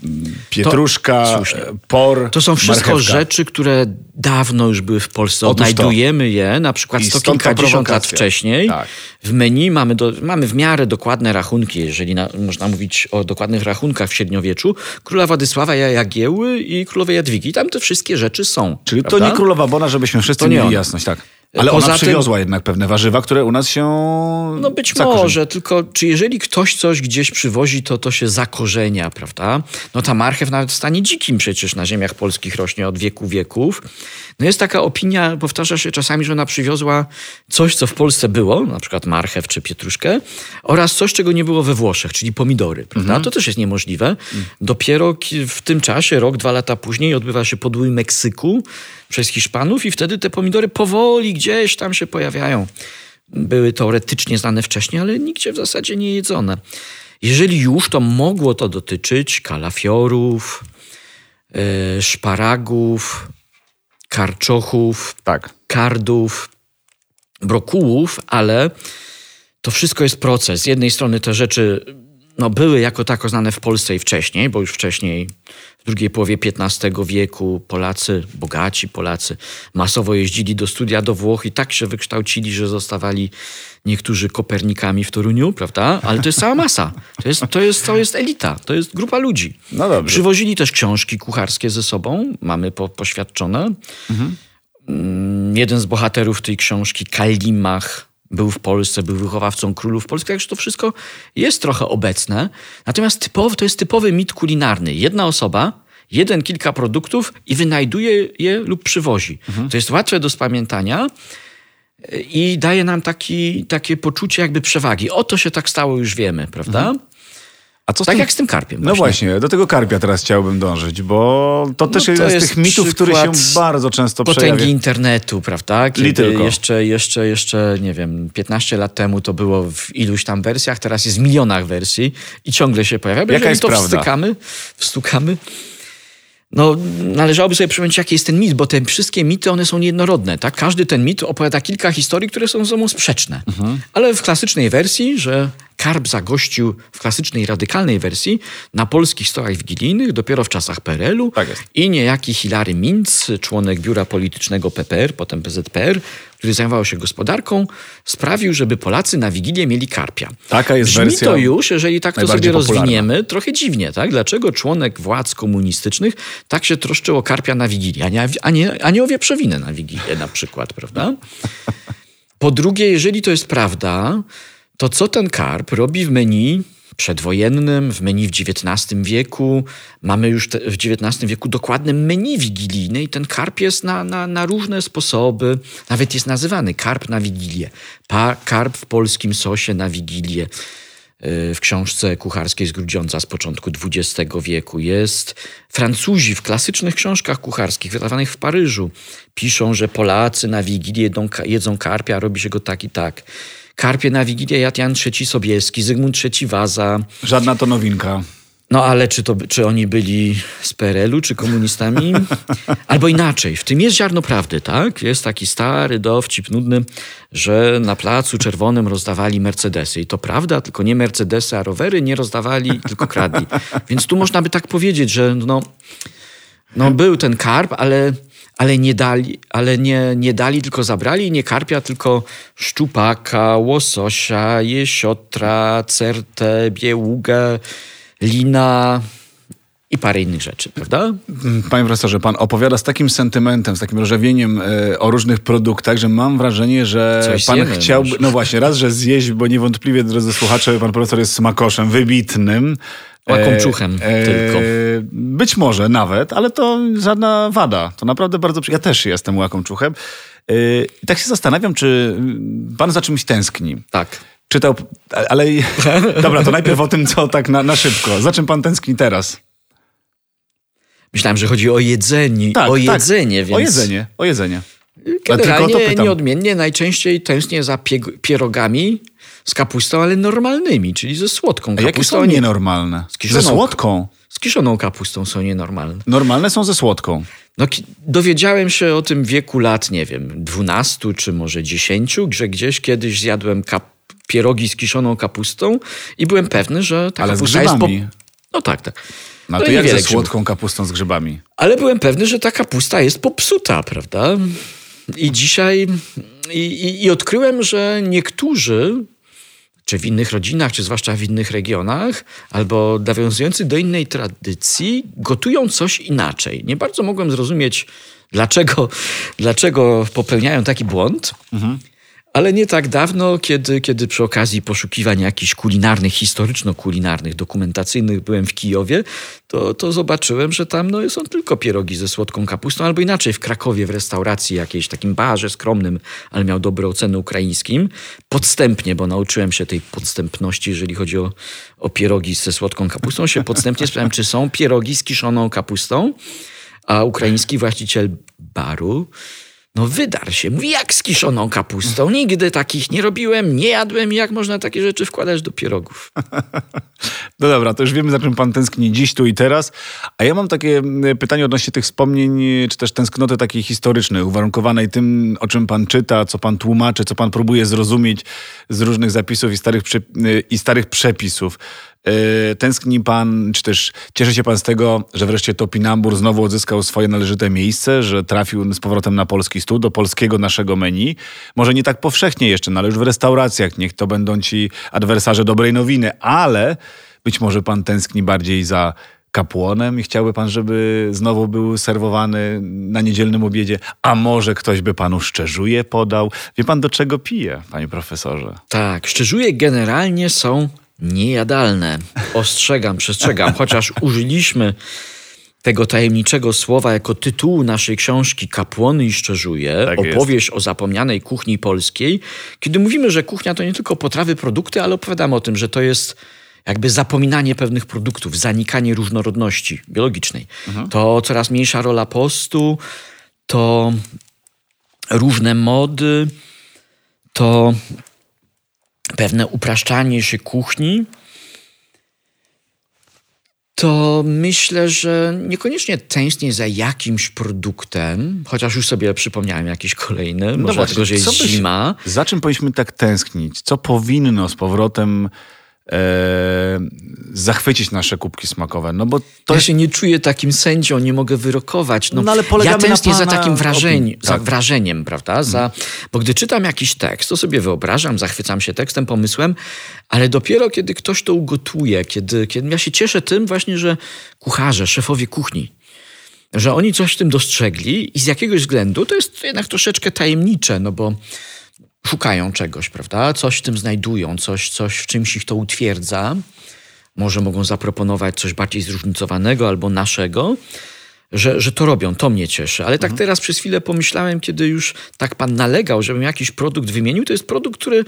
Speaker 1: pietruszka, to, e, por,
Speaker 2: To są wszystko
Speaker 1: marchewka.
Speaker 2: rzeczy, które dawno już były w Polsce. Odnajdujemy to. je na przykład sto kilkadziesiąt lat wcześniej. Tak. W menu mamy, do, mamy w miarę dokładne rachunki, jeżeli na, można mówić o dokładnych rachunkach w średniowieczu. Króla Władysława Jagieły i królowej Jadwigi. Tam te wszystkie rzeczy są.
Speaker 1: Czyli prawda? to nie królowa Bona, żebyśmy wszyscy mieli jasność. Tak. Ale Poza ona przywiozła tym, jednak pewne warzywa, które u nas się.
Speaker 2: No być może, tylko czy jeżeli ktoś coś gdzieś przywozi, to to się zakorzenia, prawda? No ta marchew nawet w stanie dzikim przecież na ziemiach polskich rośnie od wieku wieków. No jest taka opinia, powtarza się czasami, że ona przywiozła coś, co w Polsce było, na przykład marchew czy pietruszkę, oraz coś, czego nie było we Włoszech, czyli pomidory, prawda? Mhm. To też jest niemożliwe. Mhm. Dopiero w tym czasie, rok, dwa lata później, odbywa się podłój Meksyku przez Hiszpanów i wtedy te pomidory powoli gdzieś tam się pojawiają. Były teoretycznie znane wcześniej, ale nigdzie w zasadzie nie jedzone. Jeżeli już, to mogło to dotyczyć kalafiorów, yy, szparagów, karczochów, tak. kardów, brokułów, ale to wszystko jest proces. Z jednej strony te rzeczy no, były jako tako znane w Polsce i wcześniej, bo już wcześniej w drugiej połowie XV wieku Polacy, bogaci Polacy, masowo jeździli do studia do Włoch i tak się wykształcili, że zostawali niektórzy Kopernikami w Toruniu, prawda? Ale to jest cała masa. To jest, to jest, to jest elita, to jest grupa ludzi. No dobrze. Przywozili też książki kucharskie ze sobą, mamy po, poświadczone. Mhm. Jeden z bohaterów tej książki, Kalimach, był w Polsce, był wychowawcą królów polskich, także to wszystko jest trochę obecne. Natomiast typowy, to jest typowy mit kulinarny. Jedna osoba, jeden, kilka produktów i wynajduje je lub przywozi. Mhm. To jest łatwe do spamiętania i daje nam taki, takie poczucie jakby przewagi. Oto się tak stało, już wiemy, prawda? Mhm. A co tak tym... jak z tym karpiem.
Speaker 1: No właśnie. No właśnie, do tego karpia teraz chciałbym dążyć, bo to też no to jest, z tych mitów, który się bardzo często
Speaker 2: potęgi
Speaker 1: przejawia.
Speaker 2: internetu, prawda? Kiedy jeszcze, jeszcze, jeszcze, nie wiem, 15 lat temu to było w iluś tam wersjach, teraz jest w milionach wersji i ciągle się pojawia.
Speaker 1: Jaka jest
Speaker 2: to
Speaker 1: prawda?
Speaker 2: wstykamy, wstukamy, no, należałoby sobie przypomnieć, jaki jest ten mit, bo te wszystkie mity, one są niejednorodne. Tak? Każdy ten mit opowiada kilka historii, które są ze sobą sprzeczne. Mhm. Ale w klasycznej wersji, że Karp zagościł w klasycznej, radykalnej wersji na polskich stołach wigilijnych dopiero w czasach PRL-u tak i niejaki Hilary Mintz, członek biura politycznego PPR, potem PZPR, który zajmował się gospodarką, sprawił, żeby Polacy na Wigilię mieli karpia.
Speaker 1: Taka jest
Speaker 2: Brzmi
Speaker 1: wersja
Speaker 2: to już, jeżeli tak to sobie popularna. rozwiniemy, trochę dziwnie, tak? Dlaczego członek władz komunistycznych tak się troszczył o karpia na Wigilię, a nie, a nie, a nie o wieprzowinę na Wigilię na przykład, prawda? Po drugie, jeżeli to jest prawda, to co ten karp robi w menu przedwojennym, w menu w XIX wieku. Mamy już te, w XIX wieku dokładne menu wigilijne i ten karp jest na, na, na różne sposoby. Nawet jest nazywany karp na wigilię. Pa, karp w polskim sosie na wigilię. Y, w książce kucharskiej z Grudziądza z początku XX wieku jest. Francuzi w klasycznych książkach kucharskich wydawanych w Paryżu piszą, że Polacy na Wigilię jedzą, karpia, robi się go tak i tak. Karpie na Wigilię jadł Jan III Sobieski, Zygmunt III Waza.
Speaker 1: Żadna to nowinka.
Speaker 2: No ale czy, to, czy oni byli z PRL-u, czy komunistami? Albo inaczej, w tym jest ziarno prawdy, tak? Jest taki stary dowcip nudny, że na placu czerwonym rozdawali Mercedesy. I to prawda, tylko nie Mercedesy, a rowery nie rozdawali, tylko kradli. Więc tu można by tak powiedzieć, że no, no był ten karp, ale ale nie dali, ale nie, nie dali, tylko zabrali nie karpia, tylko szczupaka, łososia, jesiotra, certę, bieługę, lina i parę innych rzeczy, prawda?
Speaker 1: Panie profesorze, pan opowiada z takim sentymentem, z takim rozrzewnieniem e, o różnych produktach, że mam wrażenie, że Coś pan chciałby, może. no właśnie, raz, że zjeść, bo niewątpliwie, drodzy słuchacze, pan profesor jest smakoszem wybitnym,
Speaker 2: Łakomczuchem e, tylko.
Speaker 1: Być może nawet, ale to żadna wada. To naprawdę bardzo... Ja też jestem łakomczuchem. E, I tak się zastanawiam, czy pan za czymś tęskni.
Speaker 2: Tak.
Speaker 1: czytał, ale dobra, to najpierw o tym, co tak na, na szybko. Za czym pan tęskni teraz?
Speaker 2: Myślałem, że chodzi o jedzenie. Tak, o tak. jedzenie,
Speaker 1: tak. więc... O jedzenie, o jedzenie.
Speaker 2: Generalnie nieodmiennie najczęściej tęsknię za pierogami z kapustą, ale normalnymi, czyli ze słodką kapustą.
Speaker 1: A jakie są nienormalne? Z kiszoną, ze słodką?
Speaker 2: Z kiszoną kapustą są nienormalne.
Speaker 1: Normalne są ze słodką.
Speaker 2: No, dowiedziałem się o tym wieku lat, nie wiem, 12 czy może 10, że gdzieś kiedyś zjadłem kap pierogi z kiszoną kapustą i byłem pewny, że ta
Speaker 1: Ale
Speaker 2: kapusta
Speaker 1: jest po...
Speaker 2: No tak, tak.
Speaker 1: No, no to jak ze słodką kapustą z grzybami?
Speaker 2: Ale byłem pewny, że ta kapusta jest popsuta, prawda? I dzisiaj i, i, i odkryłem, że niektórzy czy w innych rodzinach, czy zwłaszcza w innych regionach, albo nawiązujący do innej tradycji, gotują coś inaczej. Nie bardzo mogłem zrozumieć, dlaczego, dlaczego popełniają taki błąd. Mhm. Ale nie tak dawno, kiedy, kiedy przy okazji poszukiwań jakichś kulinarnych, historyczno-kulinarnych, dokumentacyjnych byłem w Kijowie, to, to zobaczyłem, że tam no, są tylko pierogi ze słodką kapustą, albo inaczej w Krakowie w restauracji jakiejś, takim barze skromnym, ale miał dobre oceny ukraińskim. Podstępnie, bo nauczyłem się tej podstępności, jeżeli chodzi o, o pierogi ze słodką kapustą, się podstępnie sprawdzałem, czy są pierogi z kiszoną kapustą, a ukraiński właściciel baru no wydarł się. Mówi, jak z kiszoną kapustą. Nigdy takich nie robiłem, nie jadłem. Jak można takie rzeczy wkładać do pierogów?
Speaker 1: No dobra, to już wiemy, za czym pan tęskni dziś, tu i teraz. A ja mam takie pytanie odnośnie tych wspomnień, czy też tęsknoty takiej historycznej, uwarunkowanej tym, o czym pan czyta, co pan tłumaczy, co pan próbuje zrozumieć z różnych zapisów i starych, i starych przepisów. Yy, tęskni pan, czy też cieszy się pan z tego, że wreszcie Topinambur znowu odzyskał swoje należyte miejsce, że trafił z powrotem na polski stół, do polskiego naszego menu. Może nie tak powszechnie jeszcze, no ale już w restauracjach, niech to będą ci adwersarze dobrej nowiny, ale być może pan tęskni bardziej za kapłonem i chciałby pan, żeby znowu był serwowany na niedzielnym obiedzie, a może ktoś by panu szczerzuje podał. Wie pan, do czego pije, panie profesorze?
Speaker 2: Tak, szczerzuje generalnie są niejadalne. Ostrzegam, przestrzegam, chociaż użyliśmy tego tajemniczego słowa jako tytułu naszej książki Kapłony i Szczerzuje, tak opowieść jest. o zapomnianej kuchni polskiej. Kiedy mówimy, że kuchnia to nie tylko potrawy, produkty, ale opowiadamy o tym, że to jest jakby zapominanie pewnych produktów, zanikanie różnorodności biologicznej. Mhm. To coraz mniejsza rola postu, to różne mody, to pewne upraszczanie się kuchni, to myślę, że niekoniecznie tęsknię za jakimś produktem, chociaż już sobie przypomniałem jakiś kolejny, no może dlatego, że jest zima.
Speaker 1: Za czym powinniśmy tak tęsknić? Co powinno z powrotem e, zachwycić nasze kubki smakowe. No bo
Speaker 2: to ja się nie czuję takim sędzią, nie mogę wyrokować. No, no ale ja tęsknię za takim wrażeniem, tak. za wrażeniem, prawda? Za, bo gdy czytam jakiś tekst, to sobie wyobrażam, zachwycam się tekstem, pomysłem, ale dopiero kiedy ktoś to ugotuje, kiedy, kiedy ja się cieszę tym właśnie, że kucharze, szefowie kuchni, że oni coś w tym dostrzegli i z jakiegoś względu to jest jednak troszeczkę tajemnicze, no bo szukają czegoś, prawda? Coś w tym znajdują, coś, coś w czymś ich to utwierdza. Może mogą zaproponować coś bardziej zróżnicowanego albo naszego, że, że to robią. To mnie cieszy. Ale tak mhm. teraz przez chwilę pomyślałem, kiedy już tak pan nalegał, żebym jakiś produkt wymienił, to jest produkt, który,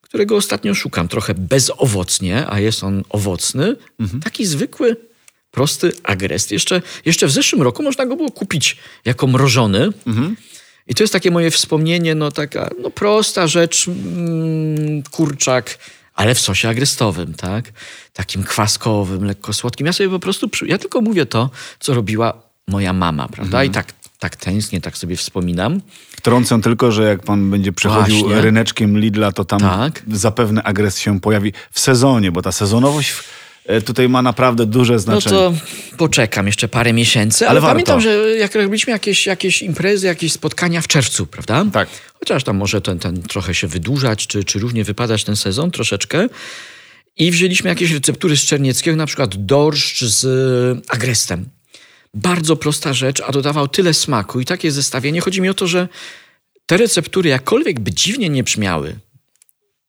Speaker 2: którego ostatnio szukam. Trochę bezowocnie, a jest on owocny. Mhm. Taki zwykły, prosty agrest. Jeszcze, jeszcze w zeszłym roku można go było kupić jako mrożony. Mhm. I to jest takie moje wspomnienie, no taka no prosta rzecz, mm, kurczak, ale w sosie agrestowym, tak? Takim kwaskowym, lekko słodkim. Ja sobie po prostu, ja tylko mówię to, co robiła moja mama, prawda? Mhm. I tak, tak tęsknię, tak sobie wspominam.
Speaker 1: Wtrącę tylko, że jak pan będzie przechodził Właśnie. ryneczkiem Lidla, to tam tak? zapewne agres się pojawi w sezonie, bo ta sezonowość E, tutaj ma naprawdę duże znaczenie.
Speaker 2: No to poczekam jeszcze parę miesięcy, ale, ale pamiętam, że jak robiliśmy jakieś, jakieś imprezy, jakieś spotkania w czerwcu, prawda?
Speaker 1: Tak.
Speaker 2: Chociaż tam może ten, ten trochę się wydłużać, czy, czy równie wypadać ten sezon troszeczkę. I wzięliśmy jakieś receptury z Czernieckiego, na przykład dorszcz z agrestem. Bardzo prosta rzecz, a dodawał tyle smaku i takie zestawienie. Chodzi mi o to, że te receptury, jakkolwiek by dziwnie nie brzmiały,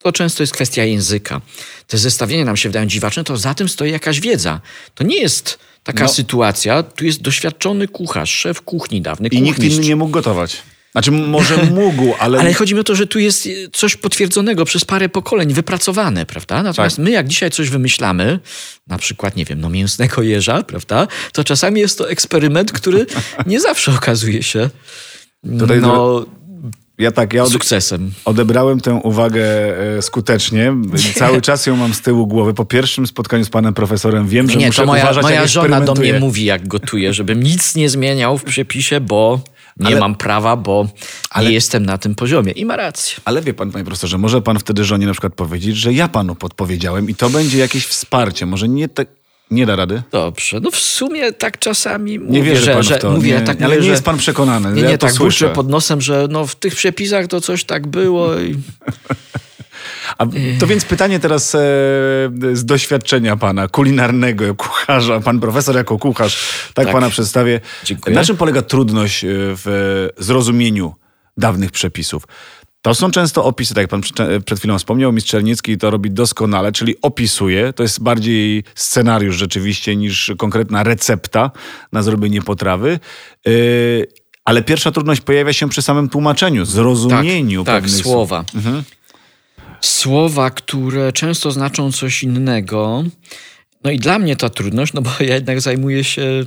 Speaker 2: to często jest kwestia języka. Te zestawienia nam się wydają dziwaczne, to za tym stoi jakaś wiedza. To nie jest taka no. sytuacja. Tu jest doświadczony kucharz, szef kuchni dawny.
Speaker 1: I nikt inny nie mógł gotować. Znaczy może mógł, ale...
Speaker 2: Ale chodzi mi o to, że tu jest coś potwierdzonego przez parę pokoleń, wypracowane, prawda? Natomiast tak. my jak dzisiaj coś wymyślamy, na przykład, nie wiem, no mięsnego jeża, prawda? To czasami jest to eksperyment, który nie zawsze okazuje się Tutaj no, ja tak, ja ode sukcesem.
Speaker 1: Odebrałem tę uwagę e, skutecznie. Cały czas ją mam z tyłu głowy. Po pierwszym spotkaniu z panem profesorem wiem, że
Speaker 2: nie,
Speaker 1: muszę
Speaker 2: to moja,
Speaker 1: uważać,
Speaker 2: moja żona do mnie mówi, jak gotuję, żebym nic nie zmieniał w przepisie, bo nie ale, mam prawa, bo ale, nie jestem na tym poziomie. I ma rację.
Speaker 1: Ale wie pan, panie profesorze, może pan wtedy żonie na przykład powiedzieć, że ja panu podpowiedziałem i to będzie jakieś wsparcie. Może nie tak nie da rady?
Speaker 2: Dobrze. No w sumie tak czasami mówię, nie wierzę że, że to. mówię,
Speaker 1: nie,
Speaker 2: tak
Speaker 1: ale mówię, nie jest pan przekonany.
Speaker 2: Nie, nie,
Speaker 1: ja
Speaker 2: tak
Speaker 1: słyszę
Speaker 2: pod nosem, że no w tych przepisach to coś tak było i...
Speaker 1: A to więc pytanie teraz e, z doświadczenia pana kulinarnego, kucharza, pan profesor jako kucharz, tak, tak. pana przedstawię. Dziękuję. Na czym polega trudność e, w zrozumieniu dawnych przepisów? To są często opisy, tak jak pan przed chwilą wspomniał, mistrz Czernicki to robi doskonale, czyli opisuje. To jest bardziej scenariusz rzeczywiście niż konkretna recepta na zrobienie potrawy. Yy, ale pierwsza trudność pojawia się przy samym tłumaczeniu, zrozumieniu
Speaker 2: tak, tak, słowa. Mhm. Słowa, które często znaczą coś innego. No i dla mnie ta trudność, no bo ja jednak zajmuję się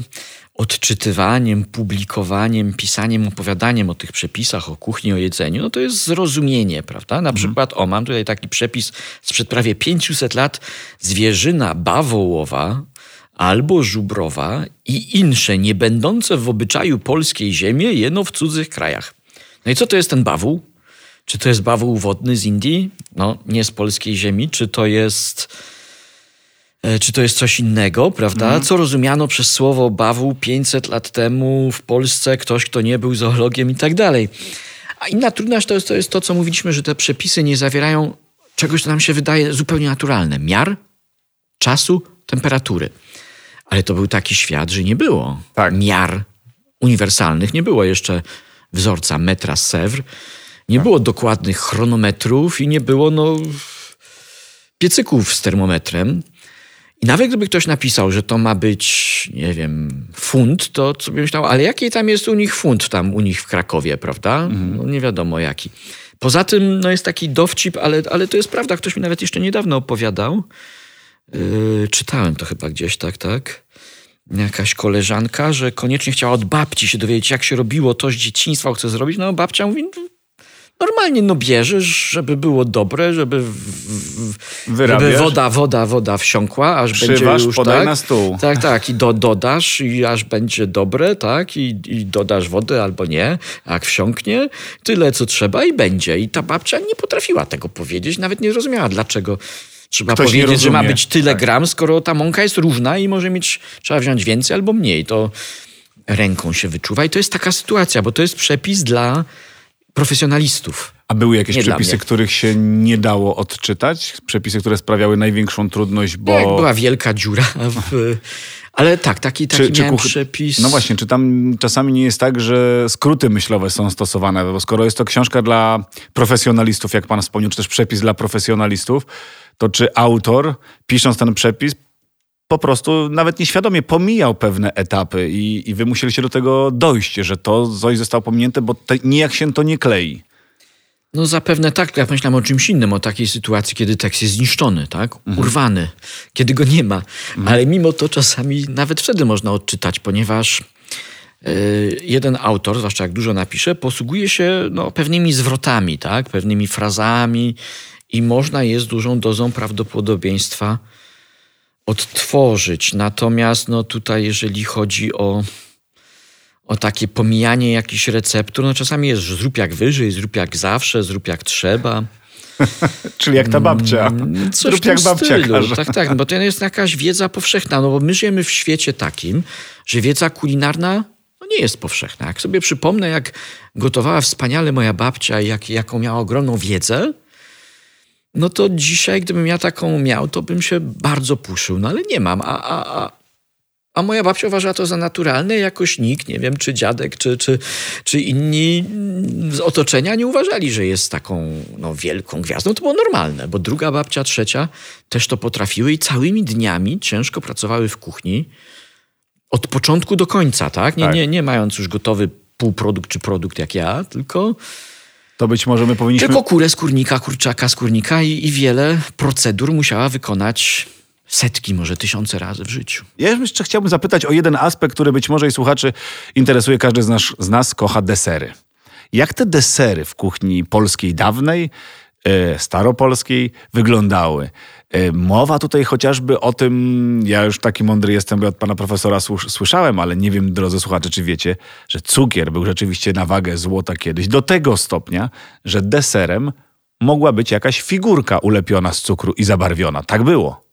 Speaker 2: odczytywaniem, publikowaniem, pisaniem, opowiadaniem o tych przepisach, o kuchni, o jedzeniu, no to jest zrozumienie, prawda? Na mhm. przykład, o, mam tutaj taki przepis sprzed prawie 500 lat. Zwierzyna bawołowa albo żubrowa i insze, nie będące w obyczaju polskiej ziemi, jeno w cudzych krajach. No i co to jest ten bawół? Czy to jest bawół wodny z Indii? No, nie z polskiej ziemi. Czy to jest czy to jest coś innego, prawda? Mhm. Co rozumiano przez słowo bawu 500 lat temu w Polsce, ktoś, kto nie był zoologiem i tak dalej. A inna trudność to jest, to jest to, co mówiliśmy, że te przepisy nie zawierają czegoś, co nam się wydaje zupełnie naturalne. Miar, czasu, temperatury. Ale to był taki świat, że nie było tak. miar uniwersalnych, nie było jeszcze wzorca metra Sewr, nie tak. było dokładnych chronometrów i nie było no, piecyków z termometrem. I nawet gdyby ktoś napisał, że to ma być, nie wiem, funt, to sobie myślał, ale jaki tam jest u nich funt tam u nich w Krakowie, prawda? Mhm. No nie wiadomo jaki. Poza tym no jest taki dowcip, ale, ale to jest prawda. Ktoś mi nawet jeszcze niedawno opowiadał. Yy, czytałem to chyba gdzieś, tak, tak. Jakaś koleżanka, że koniecznie chciała od babci się dowiedzieć, jak się robiło to z dzieciństwa, chce zrobić. No babcia mówi, Normalnie no bierzesz, żeby było dobre, żeby, w, żeby woda, woda, woda wsiąkła, aż
Speaker 1: Przywasz,
Speaker 2: będzie już
Speaker 1: podaj
Speaker 2: tak,
Speaker 1: na stół.
Speaker 2: Tak, tak. I do, dodasz i aż będzie dobre, tak? I, I dodasz wodę albo nie. Jak wsiąknie, tyle co trzeba i będzie. I ta babcia nie potrafiła tego powiedzieć, nawet nie rozumiała dlaczego. Trzeba Ktoś powiedzieć, że ma być tyle tak. gram, skoro ta mąka jest równa i może mieć, trzeba wziąć więcej albo mniej. To ręką się wyczuwa. I to jest taka sytuacja, bo to jest przepis dla profesjonalistów.
Speaker 1: A były jakieś nie przepisy, których się nie dało odczytać? Przepisy, które sprawiały największą trudność, bo... Jak
Speaker 2: była wielka dziura w... Ale tak, taki, taki czy, czy kuch... przepis.
Speaker 1: No właśnie, czy tam czasami nie jest tak, że skróty myślowe są stosowane? Bo skoro jest to książka dla profesjonalistów, jak pan wspomniał, czy też przepis dla profesjonalistów, to czy autor, pisząc ten przepis, po prostu nawet nieświadomie pomijał pewne etapy i, i wy musieliście do tego dojść, że to coś zostało pominięte, bo te, nijak się to nie klei.
Speaker 2: No zapewne tak, ja myślałem o czymś innym, o takiej sytuacji, kiedy tekst jest zniszczony, tak? Mhm. Urwany, kiedy go nie ma. Mhm. Ale mimo to czasami nawet wtedy można odczytać, ponieważ yy, jeden autor, zwłaszcza jak dużo napisze, posługuje się no, pewnymi zwrotami, tak? Pewnymi frazami i można je z dużą dozą prawdopodobieństwa odtworzyć. Natomiast no tutaj, jeżeli chodzi o, o takie pomijanie jakichś receptur, no czasami jest zrób jak wyżej, zrób jak zawsze, zrób jak trzeba.
Speaker 1: Czyli jak ta babcia.
Speaker 2: Mm, coś Zrób jak babcia stylu. Każe. Tak, tak, bo to jest jakaś wiedza powszechna, no bo my żyjemy w świecie takim, że wiedza kulinarna no nie jest powszechna. Jak sobie przypomnę, jak gotowała wspaniale moja babcia i jak, jaką miała ogromną wiedzę, no to dzisiaj, gdybym ja taką miał, to bym się bardzo puszył. No ale nie mam. A, a, a, a moja babcia uważa to za naturalne, jakoś nikt, nie wiem, czy dziadek, czy, czy, czy inni z otoczenia nie uważali, że jest taką no, wielką gwiazdą. To było normalne, bo druga babcia, trzecia też to potrafiły i całymi dniami ciężko pracowały w kuchni. Od początku do końca, tak? Nie, tak. nie, nie mając już gotowy półprodukt czy produkt jak ja, tylko,
Speaker 1: To być może my powinniśmy...
Speaker 2: tylko kurę skórnika, kurczaka skórnika i, i wiele procedur musiała wykonać setki, może tysiące razy w życiu.
Speaker 1: Ja jeszcze chciałbym zapytać o jeden aspekt, który być może i słuchaczy interesuje. Każdy z nas, z nas kocha desery. Jak te desery w kuchni polskiej dawnej, staropolskiej wyglądały? E, mowa tutaj chociażby o tym, ja już taki mądry jestem, bo od pana profesora słyszałem, ale nie wiem, drodzy słuchacze, czy wiecie, że cukier był rzeczywiście na wagę złota kiedyś, do tego stopnia, że deserem mogła być jakaś figurka ulepiona z cukru i zabarwiona. Tak było.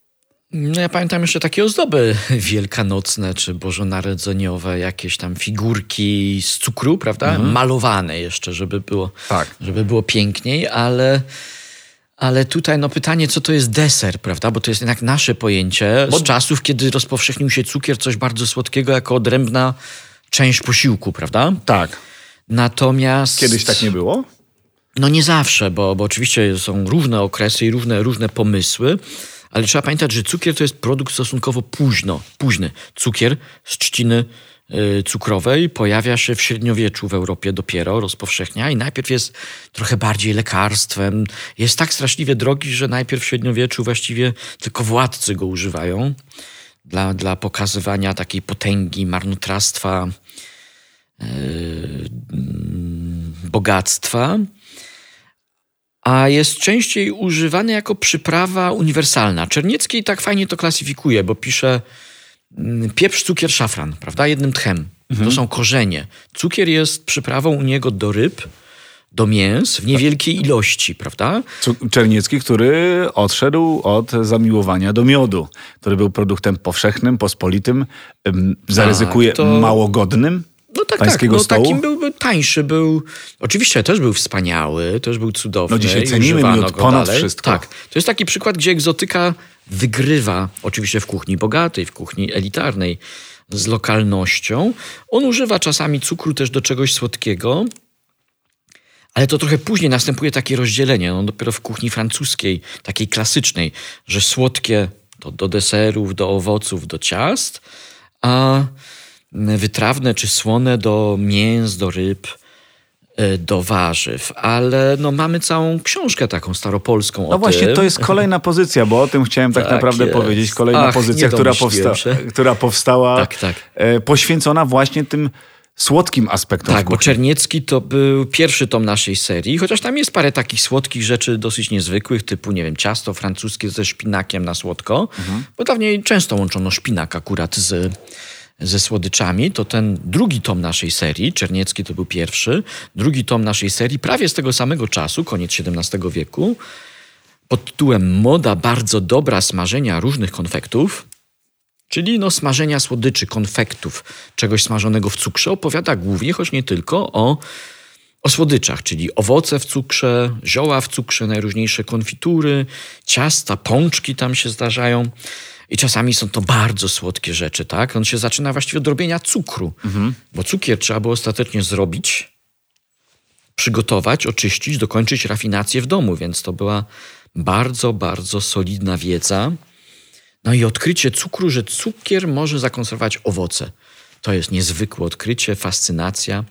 Speaker 2: No ja pamiętam jeszcze takie ozdoby wielkanocne czy bożonarodzeniowe, jakieś tam figurki z cukru, prawda? Malowane jeszcze, żeby było,
Speaker 1: Tak.
Speaker 2: żeby było piękniej, ale, ale tutaj no pytanie, co to jest deser, prawda? Bo to jest jednak nasze pojęcie z czasów, kiedy rozpowszechnił się cukier, coś bardzo słodkiego jako odrębna część posiłku, prawda?
Speaker 1: Tak.
Speaker 2: Natomiast...
Speaker 1: Kiedyś tak nie było?
Speaker 2: No nie zawsze, bo, bo oczywiście są różne okresy i różne, różne pomysły, ale trzeba pamiętać, że cukier to jest produkt stosunkowo późno, późny. Cukier z trzciny y, cukrowej pojawia się w średniowieczu w Europie dopiero, rozpowszechnia i najpierw jest trochę bardziej lekarstwem. Jest tak straszliwie drogi, że najpierw w średniowieczu właściwie tylko władcy go używają dla, dla pokazywania takiej potęgi, marnotrawstwa, yy, bogactwa a jest częściej używany jako przyprawa uniwersalna. Czerniecki tak fajnie to klasyfikuje, bo pisze mm, pieprz, cukier, szafran, prawda? Jednym tchem. To są korzenie. Cukier jest przyprawą u niego do ryb, do mięs w niewielkiej ilości, prawda?
Speaker 1: Czerniecki, który odszedł od zamiłowania do miodu, który był produktem powszechnym, pospolitym, ym, zaryzykuje
Speaker 2: to-
Speaker 1: mało godnym
Speaker 2: No tak,
Speaker 1: pańskiego
Speaker 2: tak. No,
Speaker 1: stołu.
Speaker 2: takim był, był tańszy, był. Oczywiście też był wspaniały, też był cudowny.
Speaker 1: No dzisiaj cenimy miód ponad
Speaker 2: dalej.
Speaker 1: wszystko.
Speaker 2: Tak. To jest taki przykład, gdzie egzotyka wygrywa, oczywiście w kuchni bogatej, w kuchni elitarnej, z lokalnością. On używa czasami cukru też do czegoś słodkiego. Ale to trochę później następuje takie rozdzielenie, no dopiero w kuchni francuskiej, takiej klasycznej, że słodkie to do deserów, do owoców, do ciast, a wytrawne czy słone do mięs, do ryb, e, do warzyw. Ale no, mamy całą książkę taką staropolską
Speaker 1: No właśnie,
Speaker 2: tym.
Speaker 1: to jest kolejna pozycja, bo o tym chciałem tak,
Speaker 2: Tak
Speaker 1: naprawdę
Speaker 2: jest.
Speaker 1: powiedzieć. Kolejna
Speaker 2: Ach,
Speaker 1: pozycja, która, powsta-
Speaker 2: się.
Speaker 1: która powstała
Speaker 2: Tak, tak.
Speaker 1: E, poświęcona właśnie tym słodkim aspektom
Speaker 2: Tak, bo. Czerniecki to był pierwszy tom naszej serii, chociaż tam jest parę takich słodkich rzeczy dosyć niezwykłych, typu, nie wiem, ciasto francuskie ze szpinakiem na słodko, bo dawniej często łączono szpinak akurat z, ze słodyczami. To ten drugi tom naszej serii, Czerniecki to był pierwszy, drugi tom naszej serii, prawie z tego samego czasu, koniec XVII wieku, pod tytułem Moda bardzo dobra smażenia różnych konfektów, Czyli no, smażenia słodyczy, konfektów, czegoś smażonego w cukrze, opowiada głównie, choć nie tylko, o, o słodyczach, czyli owoce w cukrze, zioła w cukrze, najróżniejsze konfitury, ciasta, pączki tam się zdarzają. I czasami są to bardzo słodkie rzeczy, tak? On się zaczyna właściwie od robienia cukru, bo cukier trzeba było ostatecznie zrobić, przygotować, oczyścić, dokończyć rafinację w domu, więc to była bardzo, bardzo solidna wiedza. No i odkrycie cukru, że cukier może zakonserwować owoce. To jest niezwykłe odkrycie, fascynacja.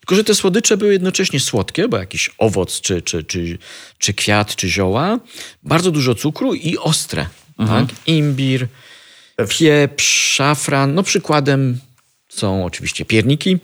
Speaker 2: Tylko, że te słodycze były jednocześnie słodkie, bo jakiś owoc, czy, czy, czy, czy kwiat, czy zioła, bardzo dużo cukru i ostre. Tak? Imbir, pieprz, szafran. No przykładem są oczywiście pierniki,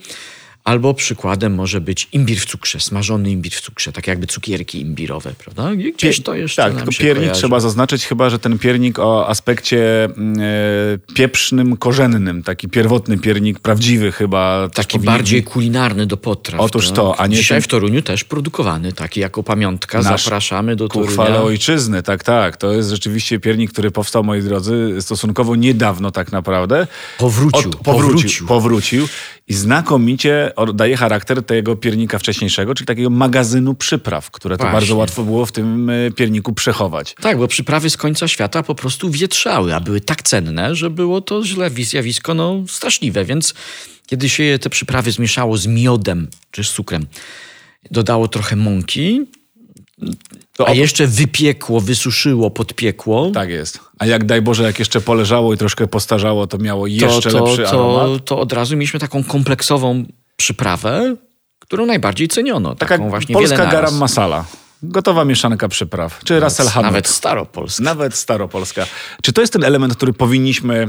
Speaker 2: albo przykładem może być imbir w cukrze, smażony imbir w cukrze, tak jakby cukierki imbirowe, prawda? Gdzieś to jeszcze
Speaker 1: Tak, tylko piernik
Speaker 2: kojarzy.
Speaker 1: trzeba zaznaczyć chyba, że ten piernik o aspekcie mm, e, pieprznym, korzennym, taki pierwotny piernik, prawdziwy chyba.
Speaker 2: Taki
Speaker 1: powinien-
Speaker 2: bardziej kulinarny do potraw.
Speaker 1: Otóż
Speaker 2: tak?
Speaker 1: to, a nie
Speaker 2: Dzisiaj
Speaker 1: ten-
Speaker 2: w Toruniu też produkowany, taki jako pamiątka.
Speaker 1: Nasz
Speaker 2: Zapraszamy do Torunia.
Speaker 1: chwale ojczyzny, tak, tak. To jest rzeczywiście piernik, który powstał, moi drodzy, stosunkowo niedawno tak naprawdę.
Speaker 2: Powrócił,
Speaker 1: Od, powrócił,
Speaker 2: powrócił.
Speaker 1: powrócił i znakomicie daje charakter tego piernika wcześniejszego, czyli takiego magazynu przypraw, które to
Speaker 2: Właśnie.
Speaker 1: bardzo łatwo było w tym e, pierniku przechować.
Speaker 2: Tak, bo przyprawy z końca świata po prostu wietrzały, a były tak cenne, że było to źle zjawisko no, straszliwe. Więc kiedy się te przyprawy zmieszało z miodem czy z cukrem, dodało trochę mąki,
Speaker 1: To
Speaker 2: a
Speaker 1: op-
Speaker 2: jeszcze wypiekło, wysuszyło, podpiekło,
Speaker 1: Tak jest. A jak daj Boże, jak jeszcze poleżało i troszkę postarzało, to miało
Speaker 2: to,
Speaker 1: jeszcze
Speaker 2: to,
Speaker 1: lepszy
Speaker 2: to,
Speaker 1: aromat.
Speaker 2: to od razu mieliśmy taką kompleksową przyprawę, którą najbardziej ceniono.
Speaker 1: Taka
Speaker 2: taką właśnie
Speaker 1: polska garam masala. Gotowa mieszanka przypraw. Czy Russell Hamlet.
Speaker 2: Nawet staropolska.
Speaker 1: Nawet staropolska. Czy to jest ten element, który powinniśmy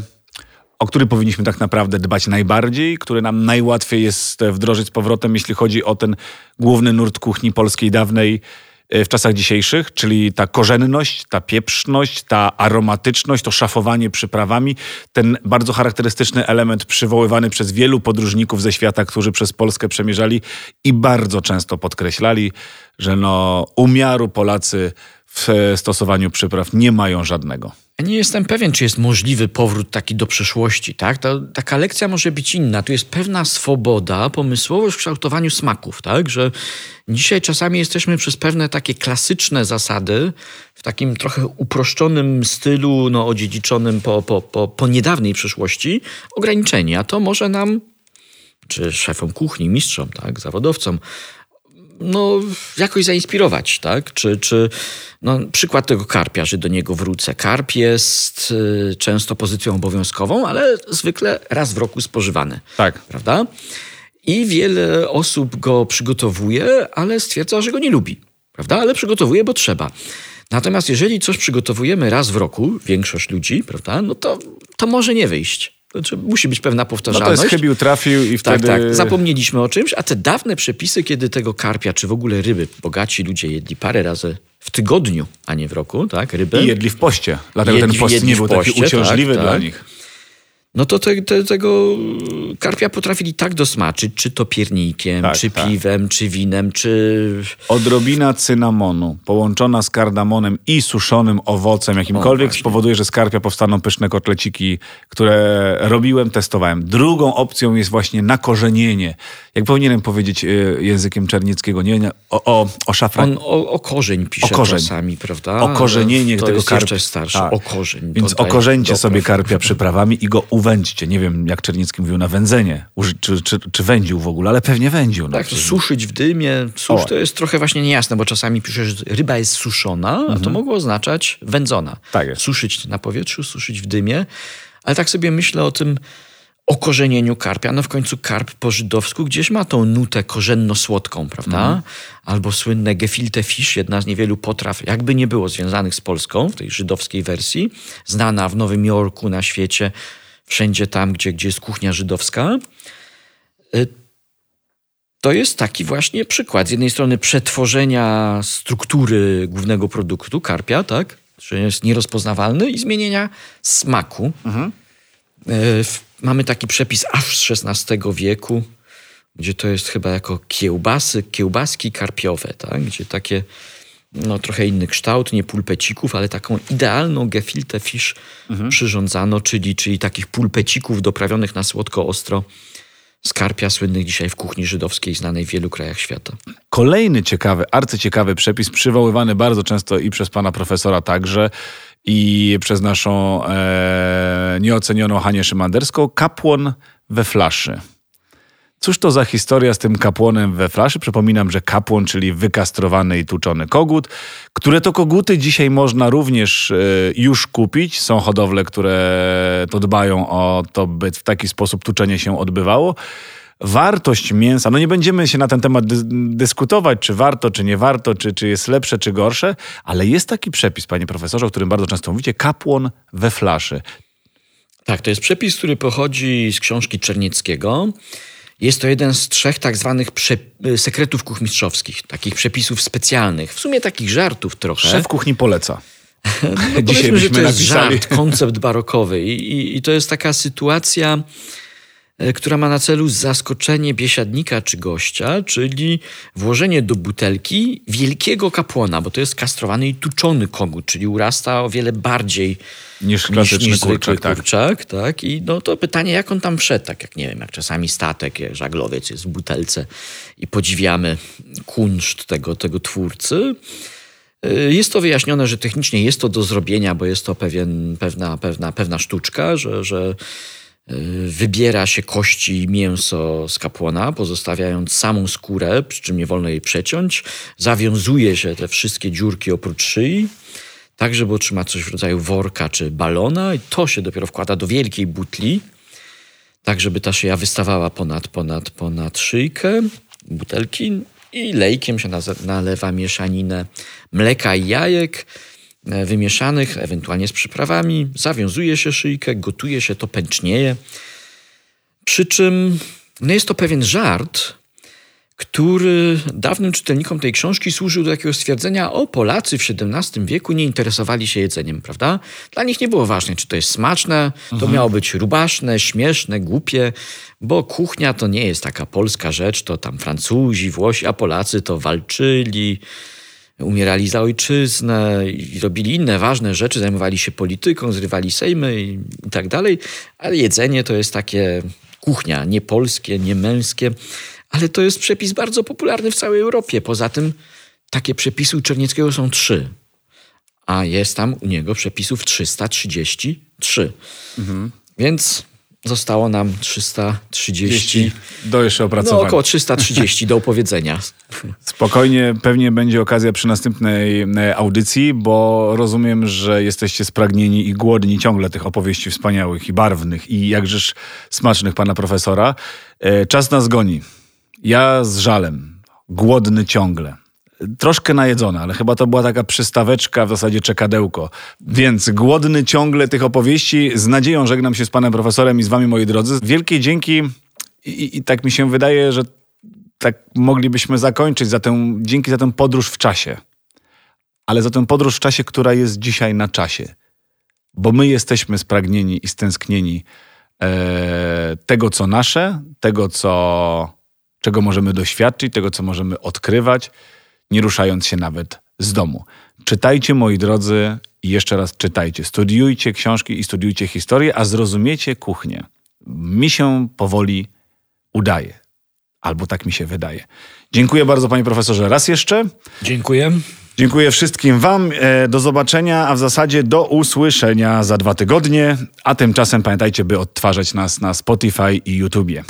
Speaker 1: o który powinniśmy tak naprawdę dbać najbardziej, który nam najłatwiej jest wdrożyć z powrotem, jeśli chodzi o ten główny nurt kuchni polskiej dawnej w czasach dzisiejszych, czyli ta korzenność, ta pieprzność, ta aromatyczność, to szafowanie przyprawami, ten bardzo charakterystyczny element przywoływany przez wielu podróżników ze świata, którzy przez Polskę przemierzali i bardzo często podkreślali, że no umiaru Polacy w stosowaniu przypraw nie mają żadnego.
Speaker 2: Nie jestem pewien, czy jest możliwy powrót taki do przeszłości. Tak? To, taka lekcja może być inna. Tu jest pewna swoboda, pomysłowość w kształtowaniu smaków. Tak? Że dzisiaj czasami jesteśmy przez pewne takie klasyczne zasady, w takim trochę uproszczonym stylu, no, odziedziczonym po, po, po, po niedawnej przeszłości, ograniczeni. A to może nam, czy szefom kuchni, mistrzom, tak, zawodowcom, no, jakoś zainspirować, tak? Czy, czy no, przykład tego karpia, że do niego wrócę. Karp jest y, często pozycją obowiązkową, ale zwykle raz w roku spożywany.
Speaker 1: Tak.
Speaker 2: Prawda? I wiele osób go przygotowuje, ale stwierdza, że go nie lubi. Prawda? Ale przygotowuje, bo trzeba. Natomiast jeżeli coś przygotowujemy raz w roku, większość ludzi, prawda, no to, to może nie wyjść. Znaczy, musi być pewna powtarzalność.
Speaker 1: No to jest chybił, trafił i wtedy...
Speaker 2: Tak, tak. Zapomnieliśmy o czymś, a te dawne przepisy, kiedy tego karpia, czy w ogóle ryby, bogaci ludzie jedli parę razy w tygodniu, a nie w roku, tak, rybę.
Speaker 1: I jedli w poście. Dlatego
Speaker 2: Jedli-
Speaker 1: ten post nie był taki
Speaker 2: poście,
Speaker 1: uciążliwy
Speaker 2: tak,
Speaker 1: dla
Speaker 2: tak.
Speaker 1: nich.
Speaker 2: No to te, te, tego karpia potrafili tak dosmaczyć, czy to piernikiem,
Speaker 1: Tak,
Speaker 2: czy
Speaker 1: tak.
Speaker 2: piwem, czy winem, czy...
Speaker 1: Odrobina cynamonu połączona z kardamonem i suszonym owocem jakimkolwiek
Speaker 2: właśnie.
Speaker 1: spowoduje, że z karpia powstaną pyszne kotleciki, które robiłem, testowałem. Drugą opcją jest właśnie nakorzenienie. Jak powinienem powiedzieć e, językiem czernieckiego, nie, nie o, o, o szafran.
Speaker 2: On o, o korzeń pisze
Speaker 1: O korzeń.
Speaker 2: czasami, prawda?
Speaker 1: Okorzenienie
Speaker 2: to
Speaker 1: tego
Speaker 2: jest
Speaker 1: karpia.
Speaker 2: jeszcze starsze.
Speaker 1: Tak.
Speaker 2: O korzeń.
Speaker 1: Więc
Speaker 2: do
Speaker 1: sobie karpia przyprawami i go uwędźcie. Nie wiem, jak Czerniecki mówił na wędzenie. Czy, czy, czy wędził w ogóle, ale pewnie wędził. No.
Speaker 2: Tak, to suszyć w dymie. Susz
Speaker 1: O.
Speaker 2: to jest trochę właśnie niejasne, bo czasami pisze, że ryba jest suszona, a to mogło oznaczać wędzona.
Speaker 1: Mhm. Tak jest.
Speaker 2: Suszyć na powietrzu, suszyć w dymie. Ale tak sobie myślę o tym okorzenieniu karpia. No w końcu karp po żydowsku gdzieś ma tą nutę korzenno-słodką, prawda?
Speaker 1: Mhm.
Speaker 2: Albo słynne gefilte fish, jedna z niewielu potraw, jakby nie było związanych z Polską, w tej żydowskiej wersji, znana w Nowym Jorku, na świecie, wszędzie tam, gdzie, gdzie jest kuchnia żydowska. Y, to jest taki właśnie przykład. Z jednej strony przetworzenia struktury głównego produktu, karpia, tak? Że jest nierozpoznawalny i zmienienia smaku. E, w- Mamy taki przepis aż z XVI wieku, gdzie to jest chyba jako kiełbasy, kiełbaski karpiowe, tak? Gdzie takie no, trochę inny kształt, nie pulpecików, ale taką idealną gefilte fish przyrządzano, czyli, czyli takich pulpecików doprawionych na słodko-ostro z karpia słynnych dzisiaj w kuchni żydowskiej, znanej w wielu krajach świata.
Speaker 1: Kolejny ciekawy, arcyciekawy przepis, przywoływany bardzo często i przez pana profesora także, i przez naszą e, nieocenioną Hanię Szymanderską, kapłon we flaszy. Cóż to za historia z tym kapłonem we flaszy? Przypominam, że kapłon, czyli wykastrowany i tuczony kogut, które to koguty dzisiaj można również e, już kupić. Są hodowle, które to dbają o to, by w taki sposób tuczenie się odbywało. Wartość mięsa, no nie będziemy się na ten temat dy- dyskutować, czy warto, czy nie warto, czy, czy jest lepsze, czy gorsze, ale jest taki przepis, panie profesorze, o którym bardzo często mówicie, kapłon we flaszy.
Speaker 2: Tak, to jest przepis, który pochodzi z książki Czernieckiego. Jest to jeden z trzech tak zwanych prze- sekretów kuchmistrzowskich, takich przepisów specjalnych, w sumie takich żartów trochę.
Speaker 1: Szef kuchni poleca.
Speaker 2: No
Speaker 1: Dzisiaj
Speaker 2: powiedzmy, że
Speaker 1: byśmy
Speaker 2: to jest
Speaker 1: napisali.
Speaker 2: żart, koncept barokowy I, i, i to jest taka sytuacja, która ma na celu zaskoczenie biesiadnika czy gościa, czyli włożenie do butelki wielkiego kapłona, bo to jest kastrowany i tuczony kogut, czyli urasta o wiele bardziej
Speaker 1: Niż
Speaker 2: niż,
Speaker 1: klasyczny
Speaker 2: niż zwykły
Speaker 1: kurczak, tak.
Speaker 2: kurczak, tak. I no to pytanie, jak on tam wszedł, tak jak nie wiem, jak czasami statek, jak żaglowiec jest w butelce i podziwiamy kunszt tego, tego twórcy. Y, Jest to wyjaśnione, że technicznie jest to do zrobienia, bo jest to pewien, pewna, pewna, pewna sztuczka, że, że wybiera się kości i mięso z kapłana, pozostawiając samą skórę, przy czym nie wolno jej przeciąć. Zawiązuje się te wszystkie dziurki oprócz szyi, tak żeby otrzymać coś w rodzaju worka czy balona i to się dopiero wkłada do wielkiej butli. tak żeby ta szyja wystawała ponad, ponad, ponad szyjkę butelki i lejkiem się nalewa mieszaninę mleka i jajek wymieszanych, ewentualnie z przyprawami. Zawiązuje się szyjkę, gotuje się, to pęcznieje. Przy czym no jest to pewien żart, który dawnym czytelnikom tej książki służył do takiego stwierdzenia, o Polacy w XVII wieku nie interesowali się jedzeniem, prawda? Dla nich nie było ważne, czy to jest smaczne, to mhm. miało być rubaszne, śmieszne, głupie, bo kuchnia to nie jest taka polska rzecz, to tam Francuzi, Włosi, a Polacy to walczyli, umierali za ojczyznę i robili inne ważne rzeczy, zajmowali się polityką, zrywali sejmy i, i tak dalej, ale jedzenie to jest takie kuchnia, nie polskie, nie męskie ale to jest przepis bardzo popularny w całej Europie. Poza tym takie przepisy u Czernieckiego są trzy, a jest tam u niego przepisów 333. Mhm. Więc zostało nam 330.
Speaker 1: Do jeszcze opracowania.
Speaker 2: No, około 330 do opowiedzenia.
Speaker 1: Spokojnie, pewnie będzie okazja przy następnej e, audycji, bo rozumiem, że jesteście spragnieni i głodni ciągle tych opowieści wspaniałych i barwnych i jakżeż smacznych pana profesora. E, czas nas goni. Ja z żalem, głodny ciągle. Troszkę najedzony, ale chyba to była taka przystaweczka, w zasadzie czekadełko. Więc głodny ciągle tych opowieści. Z nadzieją żegnam się z panem profesorem i z wami, moi drodzy. Wielkie dzięki i, i tak mi się wydaje, że tak moglibyśmy zakończyć za tę, dzięki za tę podróż w czasie. Ale za tę podróż w czasie, która jest dzisiaj na czasie. Bo my jesteśmy spragnieni i stęsknieni e, tego, co nasze, tego, co czego możemy doświadczyć, tego, co możemy odkrywać, nie ruszając się nawet z domu. Czytajcie, moi drodzy, i jeszcze raz czytajcie. Studiujcie książki i studiujcie historię, a zrozumiecie kuchnię. Mi się powoli udaje. Albo tak mi się wydaje. Dziękuję bardzo, panie profesorze, raz jeszcze.
Speaker 2: Dziękuję.
Speaker 1: Dziękuję wszystkim Wam. E, do zobaczenia, a w zasadzie do usłyszenia za dwa tygodnie. A tymczasem pamiętajcie, by odtwarzać nas na Spotify i YouTubie.